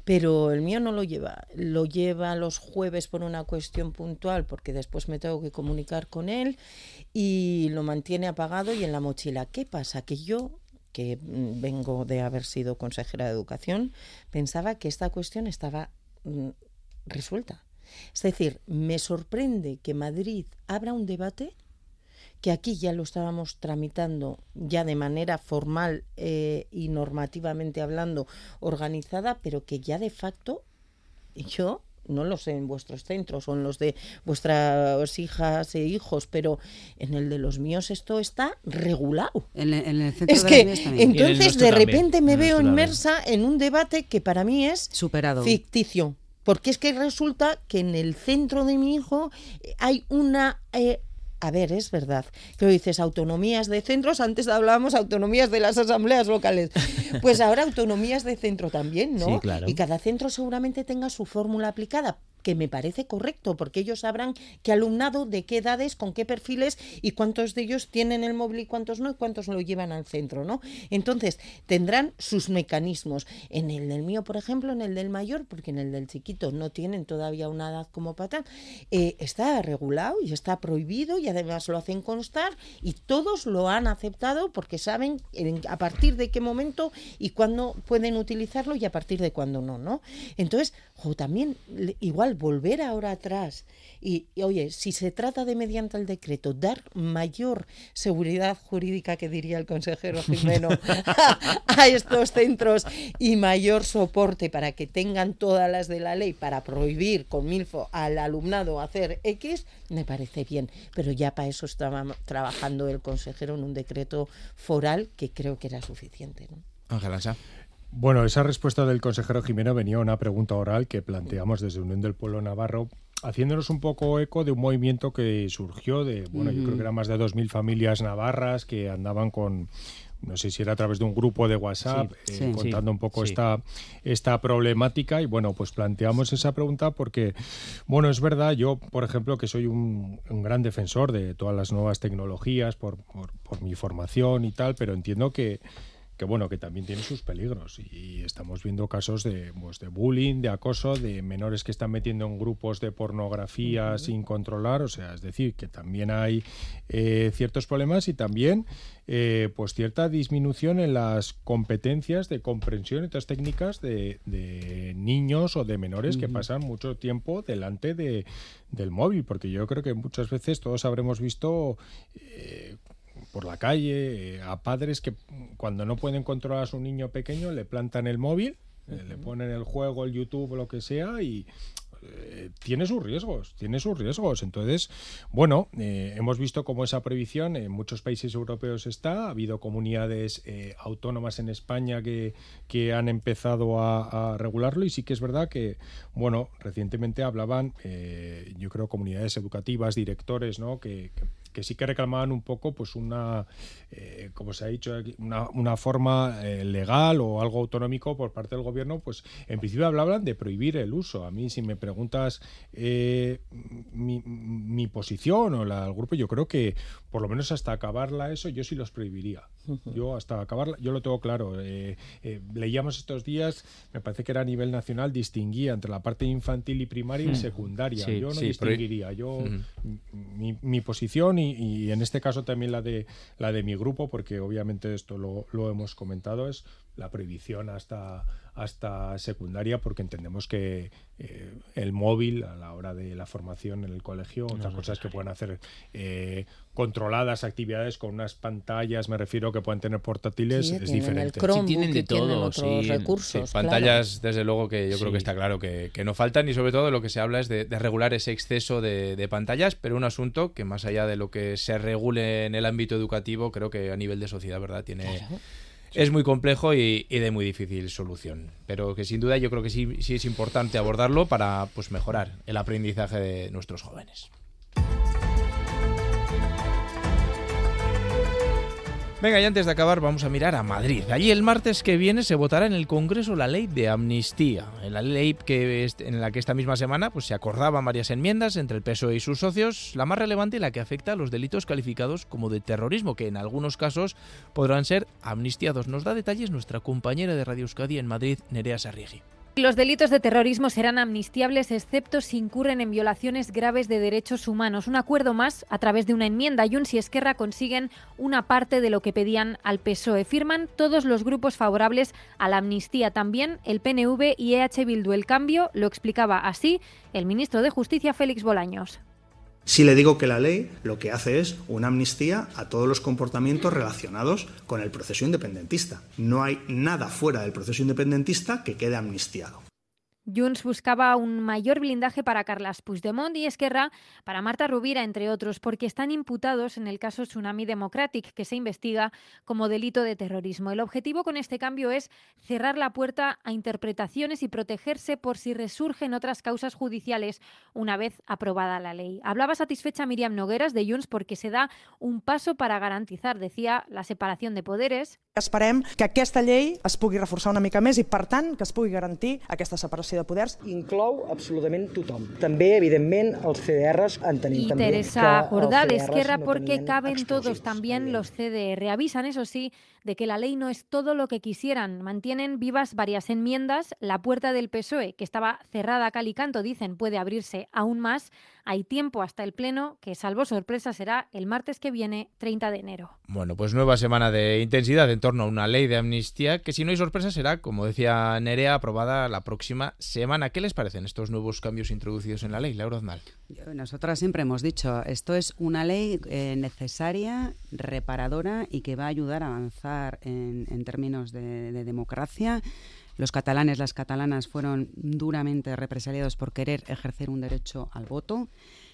Pero el mío no lo lleva. Lo lleva los jueves por una cuestión puntual porque después me tengo que comunicar con él y lo mantiene apagado y en la mochila. ¿Qué pasa? Que yo que mm, vengo de haber sido consejera de educación, pensaba que esta cuestión estaba mm, resuelta. Es decir, me sorprende que Madrid abra un debate que aquí ya lo estábamos tramitando ya de manera formal eh, y normativamente hablando organizada, pero que ya de facto yo no lo sé en vuestros centros o en los de vuestras hijas e hijos, pero en el de los míos esto está regulado. En, el centro es que entonces de repente me veo inmersa en un debate que para mí es superado ficticio. Porque es que resulta que en el centro de mi hijo hay una eh, a ver, es verdad. Que dices autonomías de centros, antes hablábamos autonomías de las asambleas locales. Pues ahora autonomías de centro también, ¿no? Sí, claro. Y cada centro seguramente tenga su fórmula aplicada que me parece correcto, porque ellos sabrán qué alumnado, de qué edades, con qué perfiles y cuántos de ellos tienen el móvil y cuántos no, y cuántos lo llevan al centro, ¿no? Entonces, tendrán sus mecanismos. En el del mío, por ejemplo, en el del mayor, porque en el del chiquito no tienen todavía una edad como para eh, está regulado y está prohibido y además lo hacen constar y todos lo han aceptado porque saben a partir de qué momento y cuándo pueden utilizarlo y a partir de cuándo no, ¿no? Entonces, jo, también igual volver ahora atrás y, oye, si se trata de mediante el decreto dar mayor seguridad jurídica, que diría el consejero Jimeno, <laughs> a, estos centros y mayor soporte para que tengan todas las de la ley para prohibir con Milfo al alumnado hacer X, me parece bien. Pero ya para eso estaba trabajando el consejero en un decreto foral que creo que era suficiente. ¿no? Ángela bueno, esa respuesta del consejero Jimeno venía a una pregunta oral que planteamos desde Unión del Pueblo Navarro, haciéndonos un poco eco de un movimiento que surgió de, bueno, yo creo que eran más de 2.000 familias navarras que andaban con no sé si era a través de un grupo de WhatsApp eh, contando un poco esta, esta problemática. Y bueno, pues planteamos esa pregunta porque, bueno, es verdad, yo, por ejemplo, que soy un, gran defensor de todas las nuevas tecnologías por, por mi formación y tal, pero entiendo que que bueno, que también tiene sus peligros. Y estamos viendo casos de, pues, de bullying, de acoso, de menores que están metiendo en grupos de pornografía sin controlar, o sea, es decir, que también hay eh, ciertos problemas y también eh, pues cierta disminución en las competencias de comprensión y otras técnicas de, niños o de menores que pasan mucho tiempo delante de, del móvil, porque yo creo que muchas veces todos habremos visto eh, por la calle, eh, a padres que cuando no pueden controlar a su niño pequeño le plantan el móvil, eh, le ponen el juego, el YouTube lo que sea y eh, tiene sus riesgos, tiene sus riesgos. Entonces, bueno, hemos visto cómo esa prohibición en muchos países europeos está. Ha habido comunidades autónomas en España que, que han empezado a, regularlo y sí que es verdad que, bueno, recientemente hablaban, yo creo, comunidades educativas, directores, ¿no? que que sí que reclamaban un poco, pues una, eh, como se ha dicho, una, una forma eh, legal o algo autonómico por parte del gobierno, pues en principio hablaban de prohibir el uso. A mí, si me preguntas eh, mi, mi, posición o la del grupo, yo creo que por lo menos hasta acabarla eso, yo sí los prohibiría. Yo hasta acabarla, yo lo tengo claro. leíamos estos días, me parece que era a nivel nacional, distinguía entre la parte infantil y primaria y secundaria. yo no distinguiría. Yo, mi, mi posición y, en este caso también la de, la de mi grupo, porque obviamente esto lo, lo hemos comentado, es la prohibición hasta, hasta secundaria, porque entendemos que eh, el móvil a la hora de la formación en el colegio, otras cosas que pueden hacer eh, controladas actividades con unas pantallas, me refiero que pueden tener portátiles, es diferente. El tienen de todo, sí, recursos. pantallas, desde luego que yo creo que está claro que, no faltan y sobre todo lo que se habla es de, regular ese exceso de, pantallas, pero un asunto que más allá de lo que se regule en el ámbito educativo, creo que a nivel de sociedad, ¿verdad? Tiene es muy complejo y, de muy difícil solución. Pero que sin duda yo creo que sí, sí es importante abordarlo para pues, mejorar el aprendizaje de nuestros jóvenes. Venga, y antes de acabar vamos a mirar a Madrid. Allí el martes que viene se votará en el Congreso la ley de amnistía, la ley que en la que esta misma semana pues, se acordaban varias enmiendas entre el PSOE y sus socios, la más relevante la que afecta a los delitos calificados como de terrorismo, que en algunos casos podrán ser amnistiados. Nos da detalles nuestra compañera de Radio Euskadi en Madrid, Nerea Sarriegi. Los delitos de terrorismo serán amnistiables excepto si incurren en violaciones graves de derechos humanos. Un acuerdo más a través de una enmienda. Y Esquerra consiguen una parte de lo que pedían al PSOE. Firman todos los grupos favorables a la amnistía, también el PNV y EH Bildu. El cambio lo explicaba así el ministro de Justicia Félix Bolaños. Si le digo que la ley lo que hace es una amnistía a todos los comportamientos relacionados con el proceso independentista. No hay nada fuera del proceso independentista que quede amnistiado. Junts buscaba un mayor blindaje para Carlas Puigdemont y Esquerra para Marta Rubira, entre otros, porque están imputados en el caso Tsunami Democratic, que se investiga como delito de terrorismo. El objetivo con este cambio es cerrar la puerta a interpretaciones y protegerse por si resurgen otras causas judiciales una vez aprobada la ley. Hablaba satisfecha Miriam Nogueras de Junts porque se da un paso para garantizar, decía, la separación de poderes. Esperem que aquesta llei es pugui reforçar una mica més i, per tant, que es pugui garantir aquesta separació de poders. Inclou absolutament tothom. També, evidentment, els CDRs entenem y també Teresa Jordá de Esquerra no porque caben todos también los CDR. Avisan, eso sí, de que la ley no es todo lo que quisieran. Mantienen vivas varias enmiendas. La puerta del PSOE, que estaba cerrada a cal y canto, dicen, puede abrirse aún más. Hay tiempo hasta el Pleno, que salvo sorpresa será el martes que viene, 30 de enero. Bueno, pues nueva semana de intensidad en torno a una ley de amnistía que si no hay sorpresa será, como decía Nerea, aprobada la próxima semana. ¿Qué les parecen estos nuevos cambios introducidos en la ley, Laura Aznal? Nosotras siempre hemos dicho, esto es una ley eh, necesaria, reparadora y que va a ayudar a avanzar en, términos de, de democracia. Los catalanes, las catalanas fueron duramente represaliados por querer ejercer un derecho al voto.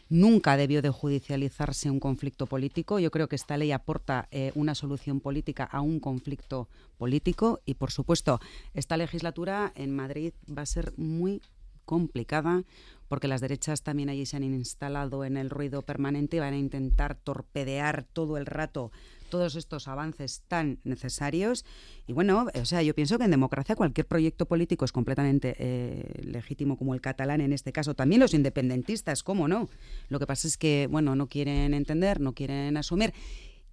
Nunca debió de judicializarse un conflicto político. Yo creo que esta ley aporta eh, una solución política a un conflicto político y, por supuesto, esta legislatura en Madrid va a ser muy complicada porque las derechas también allí se han instalado en el ruido permanente y van a intentar torpedear todo el rato todos estos avances tan necesarios. Y bueno, o sea, yo pienso que en democracia cualquier proyecto político es completamente eh, legítimo, como el catalán en este caso. También los independentistas, ¿cómo no? Lo que pasa es que, bueno, no quieren entender, no quieren asumir.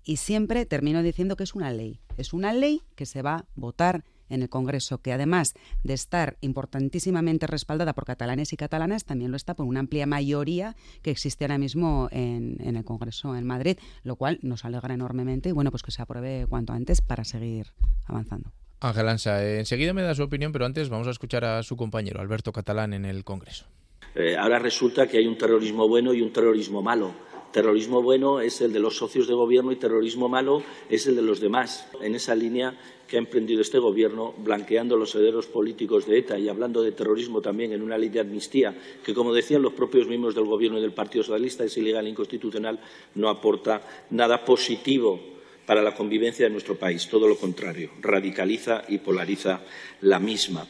Y siempre termino diciendo que es una ley. Es una ley que se va a votar en el Congreso, que además de estar importantísimamente respaldada por catalanes y catalanas, también lo está por una amplia mayoría que existe ahora mismo en, el Congreso en Madrid, lo cual nos alegra enormemente y bueno, pues que se apruebe cuanto antes para seguir avanzando. Ángel Ansa, eh, enseguida me da su opinión, pero antes vamos a escuchar a su compañero Alberto Catalán en el Congreso. Eh, ahora resulta que hay un terrorismo bueno y un terrorismo malo. Terrorismo bueno es el de los socios de gobierno y terrorismo malo es el de los demás. En esa línea que ha emprendido este Gobierno, blanqueando los herederos políticos de ETA y hablando de terrorismo también en una ley de amnistía que, como decían los propios miembros del Gobierno y del Partido Socialista, es ilegal e inconstitucional, no aporta nada positivo para la convivencia de nuestro país. Todo lo contrario, radicaliza y polariza la misma.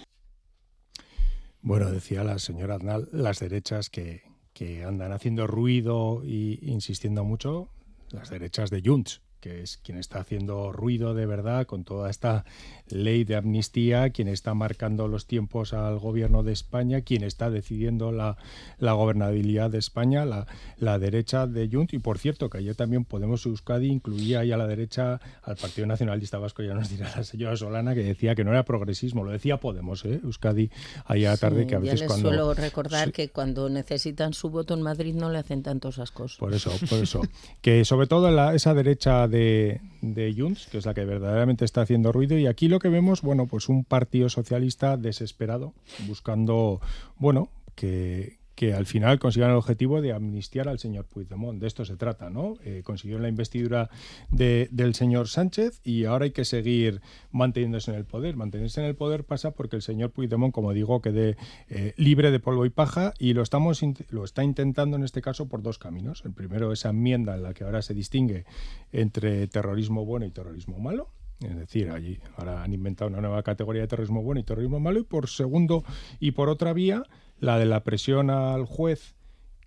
Bueno, decía la señora Aznal, las derechas que, que andan haciendo ruido e insistiendo mucho, las derechas de Junts que es quien está haciendo ruido de verdad con toda esta ley de amnistía, quien está marcando los tiempos al gobierno de España, quien está decidiendo la, la gobernabilidad de España, la, la derecha de Junts. Y por cierto, que ayer también Podemos Euskadi incluía ahí a la derecha al Partido Nacionalista Vasco, ya nos dirá la señora Solana, que decía que no era progresismo, lo decía Podemos, ¿eh? Euskadi, ahí a tarde, que a veces ya les cuando... suelo recordar que cuando necesitan su voto en Madrid no le hacen tanto esas cosas. Por eso, por eso. que sobre todo la, esa derecha de, de Junts, que es la que verdaderamente está haciendo ruido. Y aquí lo que vemos, bueno, pues un partido socialista desesperado, buscando, bueno, que, que al final consigan el objetivo de amnistiar al señor Puigdemont. De esto se trata, ¿no? Eh, consiguieron la investidura del señor Sánchez y ahora hay que seguir manteniéndose en el poder. Mantenerse en el poder pasa porque el señor Puigdemont, como digo, quede eh, libre de polvo y paja y lo, estamos, lo está intentando en este caso por dos caminos. El primero, esa enmienda en la que ahora se distingue entre terrorismo bueno y terrorismo malo. Es decir, allí ahora han inventado una nueva categoría de terrorismo bueno y terrorismo malo. Y por segundo, y por otra vía, la de la presión al juez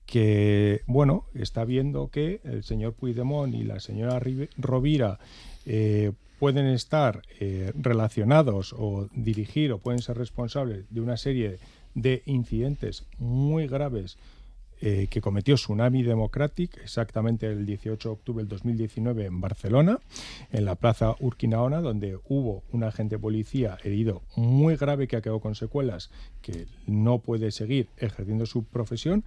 que, bueno, está viendo que el señor Puigdemont y la señora Rovira eh, pueden estar eh, relacionados o dirigir o pueden ser responsables de una serie de incidentes muy graves eh, que cometió Tsunami Democratic exactamente el 18 de octubre del 2019 en Barcelona, en la plaza Urquinaona, donde hubo un agente policía herido muy grave que quedado con secuelas, que no puede seguir ejerciendo su profesión,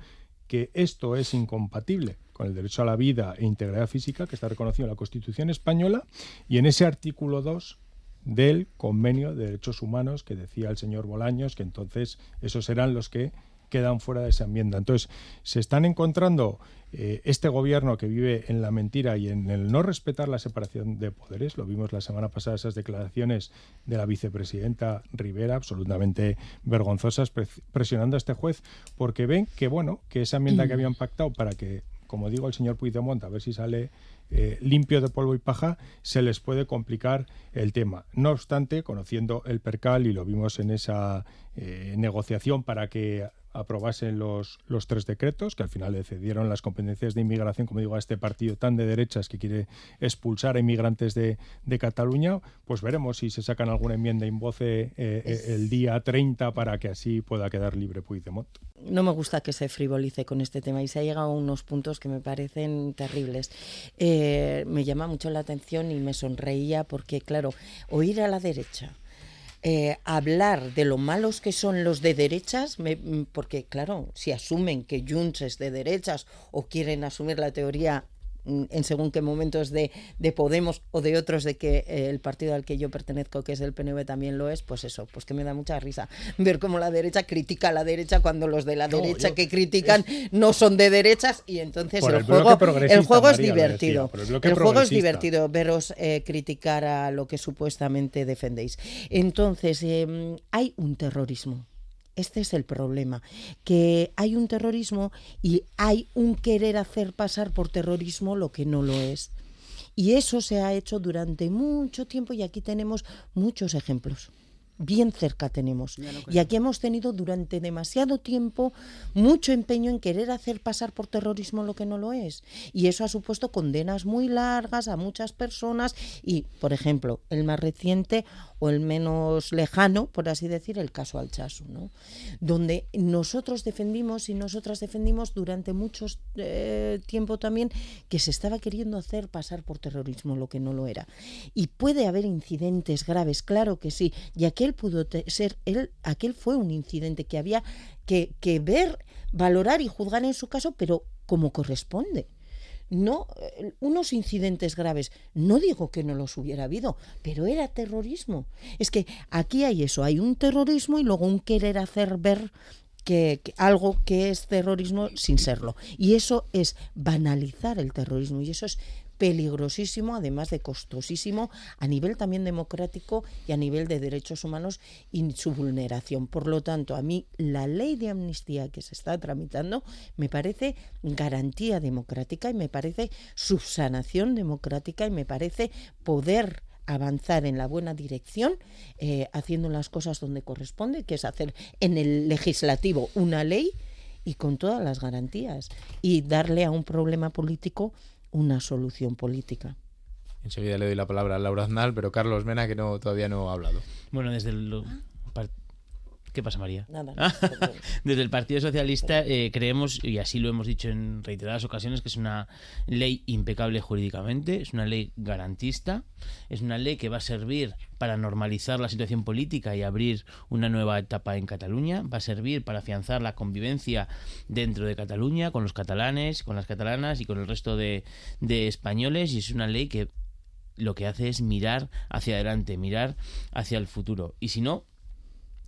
que esto es incompatible con el derecho a la vida e integridad física que está reconocido en la Constitución española y en ese artículo 2 del convenio de derechos humanos que decía el señor Bolaños que entonces esos serán los que quedan fuera de esa enmienda. Entonces, se están encontrando eh, este gobierno que vive en la mentira y en el no respetar la separación de poderes. Lo vimos la semana pasada, esas declaraciones de la vicepresidenta Rivera, absolutamente vergonzosas, presionando a este juez, porque ven que, bueno, que esa enmienda que habían pactado para que como digo, el señor Puigdemont, a ver si sale eh, limpio de polvo y paja, se les puede complicar el tema. No obstante, conociendo el percal, y lo vimos en esa eh, negociación para que aprobasen los, los tres decretos, que al final le cedieron las competencias de inmigración, como digo, a este partido tan de derechas que quiere expulsar a inmigrantes de, de Cataluña, pues veremos si se sacan alguna enmienda en voce eh, eh, el día 30 para que así pueda quedar libre Puigdemont. No me gusta que se frivolice con este tema y se ha llegado a unos puntos que me parecen terribles. Eh, me llama mucho la atención y me sonreía porque, claro, oír a la derecha eh, hablar de lo malos que son los de derechas, mm, porque claro, si asumen que Junts es de derechas o quieren asumir la teoría en según qué momentos de, de Podemos o de otros de que eh, el partido al que yo pertenezco, que es el PNV, también lo es, pues eso, pues que me da mucha risa ver cómo la derecha critica a la derecha cuando los de la derecha que critican no son de derechas y entonces el, juego, el juego es divertido. el, juego es divertido veros eh, criticar a lo que supuestamente defendéis. Entonces, em, hay un terrorismo. Este es el problema, que hay un terrorismo y hay un querer hacer pasar por terrorismo lo que no lo es. Y eso se ha hecho durante mucho tiempo y aquí tenemos muchos ejemplos bien cerca tenemos. Y aquí hemos tenido durante demasiado tiempo mucho empeño en querer hacer pasar por terrorismo lo que no lo es. Y eso ha supuesto condenas muy largas a muchas personas y, por ejemplo, el más reciente o el menos lejano, por así decir, el caso Alchazu, ¿no? donde nosotros defendimos y nosotras defendimos durante mucho eh, tiempo también que se estaba queriendo hacer pasar por terrorismo lo que no lo era. Y puede haber incidentes graves, claro que sí, y pudo ser, él, aquel fue un incidente que había que, que ver, valorar y juzgar en su caso, pero como corresponde no eh, unos incidentes graves. No digo que no los hubiera habido, pero era terrorismo. Es que aquí hay eso, hay un terrorismo y luego un querer hacer ver que, algo que es terrorismo sin serlo. Y eso es banalizar el terrorismo y eso es peligrosísimo, además de costosísimo a nivel también democrático y a nivel de derechos humanos y su vulneración. Por lo tanto, a mí la ley de amnistía que se está tramitando me parece garantía democrática y me parece subsanación democrática y me parece poder avanzar en la buena dirección, eh, haciendo las cosas donde corresponde, que es hacer en el legislativo una ley y con todas las garantías y darle a un problema político una solución política. Enseguida le doy la palabra a Laura Aznal, pero Carlos Mena, que no todavía no ha hablado. Bueno, desde el, ¿Qué pasa, María? Nada. <laughs> Desde el Partido Socialista eh, creemos, y así lo hemos dicho en reiteradas ocasiones, que es una ley impecable jurídicamente, es una ley garantista, es una ley que va a servir para normalizar la situación política y abrir una nueva etapa en Cataluña, va a servir para afianzar la convivencia dentro de Cataluña con los catalanes, con las catalanas y con el resto de, de españoles, y es una ley que lo que hace es mirar hacia adelante, mirar hacia el futuro. Y si no,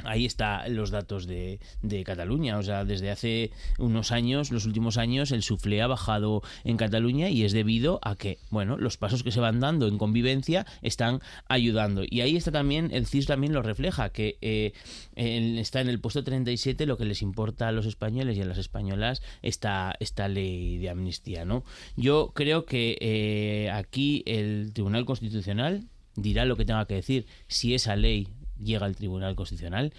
Ahí están los datos de, de, Cataluña. O sea, desde hace unos años, los últimos años, el suflé ha bajado en Cataluña y es debido a que, bueno, los pasos que se van dando en convivencia están ayudando. Y ahí está también, el CIS también lo refleja, que eh, está en el puesto 37 lo que les importa a los españoles y a las españolas esta, esta ley de amnistía, ¿no? Yo creo que eh, aquí el Tribunal Constitucional dirá lo que tenga que decir si esa ley llega al Tribunal Constitucional,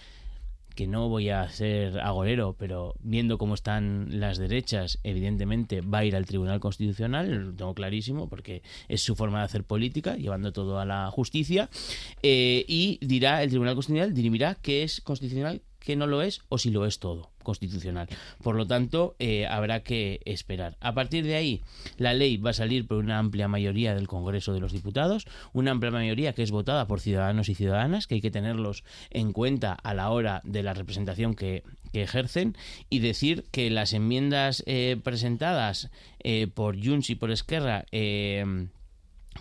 que no voy a ser agorero, pero viendo cómo están las derechas, evidentemente va a ir al Tribunal Constitucional, lo tengo clarísimo, porque es su forma de hacer política, llevando todo a la justicia, eh, y dirá el Tribunal Constitucional, dirimirá qué es constitucional, qué no lo es, o si lo es todo constitucional. Por lo tanto, eh, habrá que esperar. A partir de ahí, la ley va a salir por una amplia mayoría del Congreso de los Diputados, una amplia mayoría que es votada por ciudadanos y ciudadanas, que hay que tenerlos en cuenta a la hora de la representación que, ejercen, y decir que las enmiendas eh, presentadas eh, por Junts y por Esquerra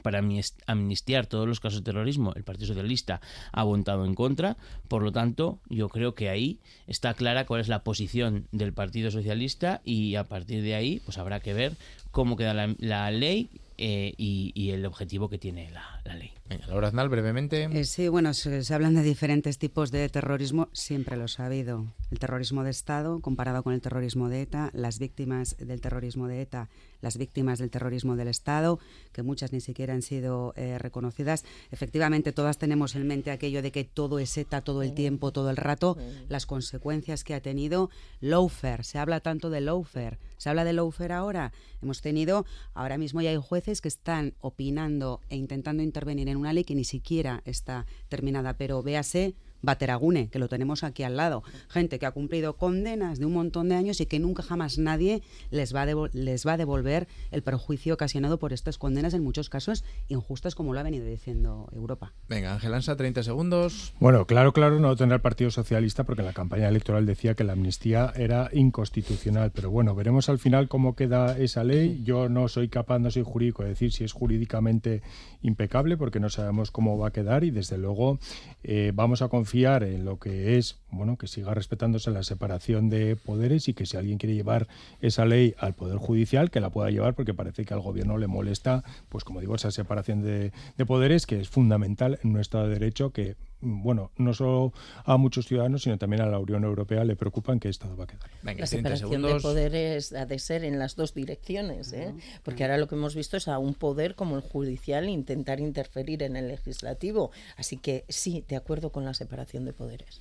para amnistiar todos los casos de terrorismo, el Partido Socialista ha votado en contra. Por lo tanto, yo creo que ahí está clara cuál es la posición del Partido Socialista y a partir de ahí, pues habrá que ver cómo queda la, ley eh, y, el objetivo que tiene la, ley. Laura Aznal, brevemente. Eh, sí, bueno, se, se, hablan de diferentes tipos de terrorismo, siempre los ha habido. El terrorismo de Estado comparado con el terrorismo de ETA, las víctimas del terrorismo de ETA las víctimas del terrorismo del Estado, que muchas ni siquiera han sido eh, reconocidas. Efectivamente, todas tenemos en mente aquello de que todo es ETA todo el tiempo, todo el rato, las consecuencias que ha tenido. Lawfare, se habla tanto de lawfare, se habla de lawfare ahora. Hemos tenido, ahora mismo ya hay jueces que están opinando e intentando intervenir en una ley que ni siquiera está terminada, pero véase Bateragune, que lo tenemos aquí al lado, gente que ha cumplido condenas de un montón de años y que nunca jamás nadie les va a, les va a devolver el perjuicio ocasionado por estas condenas, en muchos casos injustas, como lo ha venido diciendo Europa. Venga, Ángel Ansa, 30 segundos. Bueno, claro, claro, no tendrá el Partido Socialista porque en la campaña electoral decía que la amnistía era inconstitucional, pero bueno, veremos al final cómo queda esa ley. Yo no soy capaz, no soy jurídico, de decir si es jurídicamente impecable porque no sabemos cómo va a quedar y desde luego eh, vamos a confiar en lo que es, bueno, que siga respetándose la separación de poderes y que si alguien quiere llevar esa ley al Poder Judicial, que la pueda llevar porque parece que al gobierno le molesta, pues como digo, esa separación de, de poderes que es fundamental en un Estado de Derecho que bueno, no solo a muchos ciudadanos, sino también a la Unión Europea le preocupa en qué estado va a quedar. la separación de poderes ha de ser en las dos direcciones, ¿eh? porque ahora lo que hemos visto es a un poder como el judicial intentar interferir en el legislativo. Así que sí, de acuerdo con la separación de poderes.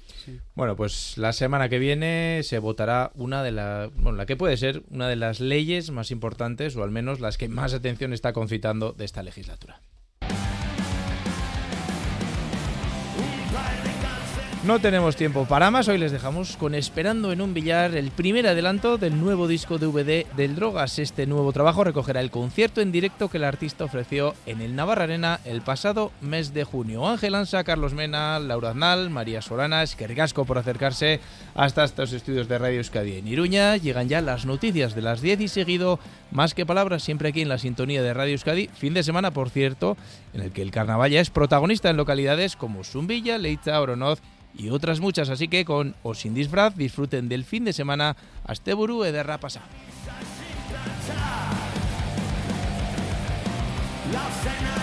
Bueno, pues la semana que viene se votará una de las, bueno, la que puede ser una de las leyes más importantes, o al menos las que más atención está concitando de esta legislatura. No tenemos tiempo para más, hoy les dejamos con Esperando en un billar, el primer adelanto del nuevo disco DVD del Drogas. Este nuevo trabajo recogerá el concierto en directo que el artista ofreció en el Navarra Arena el pasado mes de junio. Ángel Ansa, Carlos Mena, Laura Aznal, María Solana, Esquergasco por acercarse hasta estos estudios de Radio Euskadi en Iruña. Llegan ya las noticias de las 10 y seguido, más que palabras, siempre aquí en la sintonía de Radio Euskadi. Fin de semana, por cierto, en el que el carnaval ya es protagonista en localidades como Zumbilla, Leitza, Oronoz y otras muchas. Así que con o sin disfraz disfruten del fin de semana Asteburu ederra pasa. La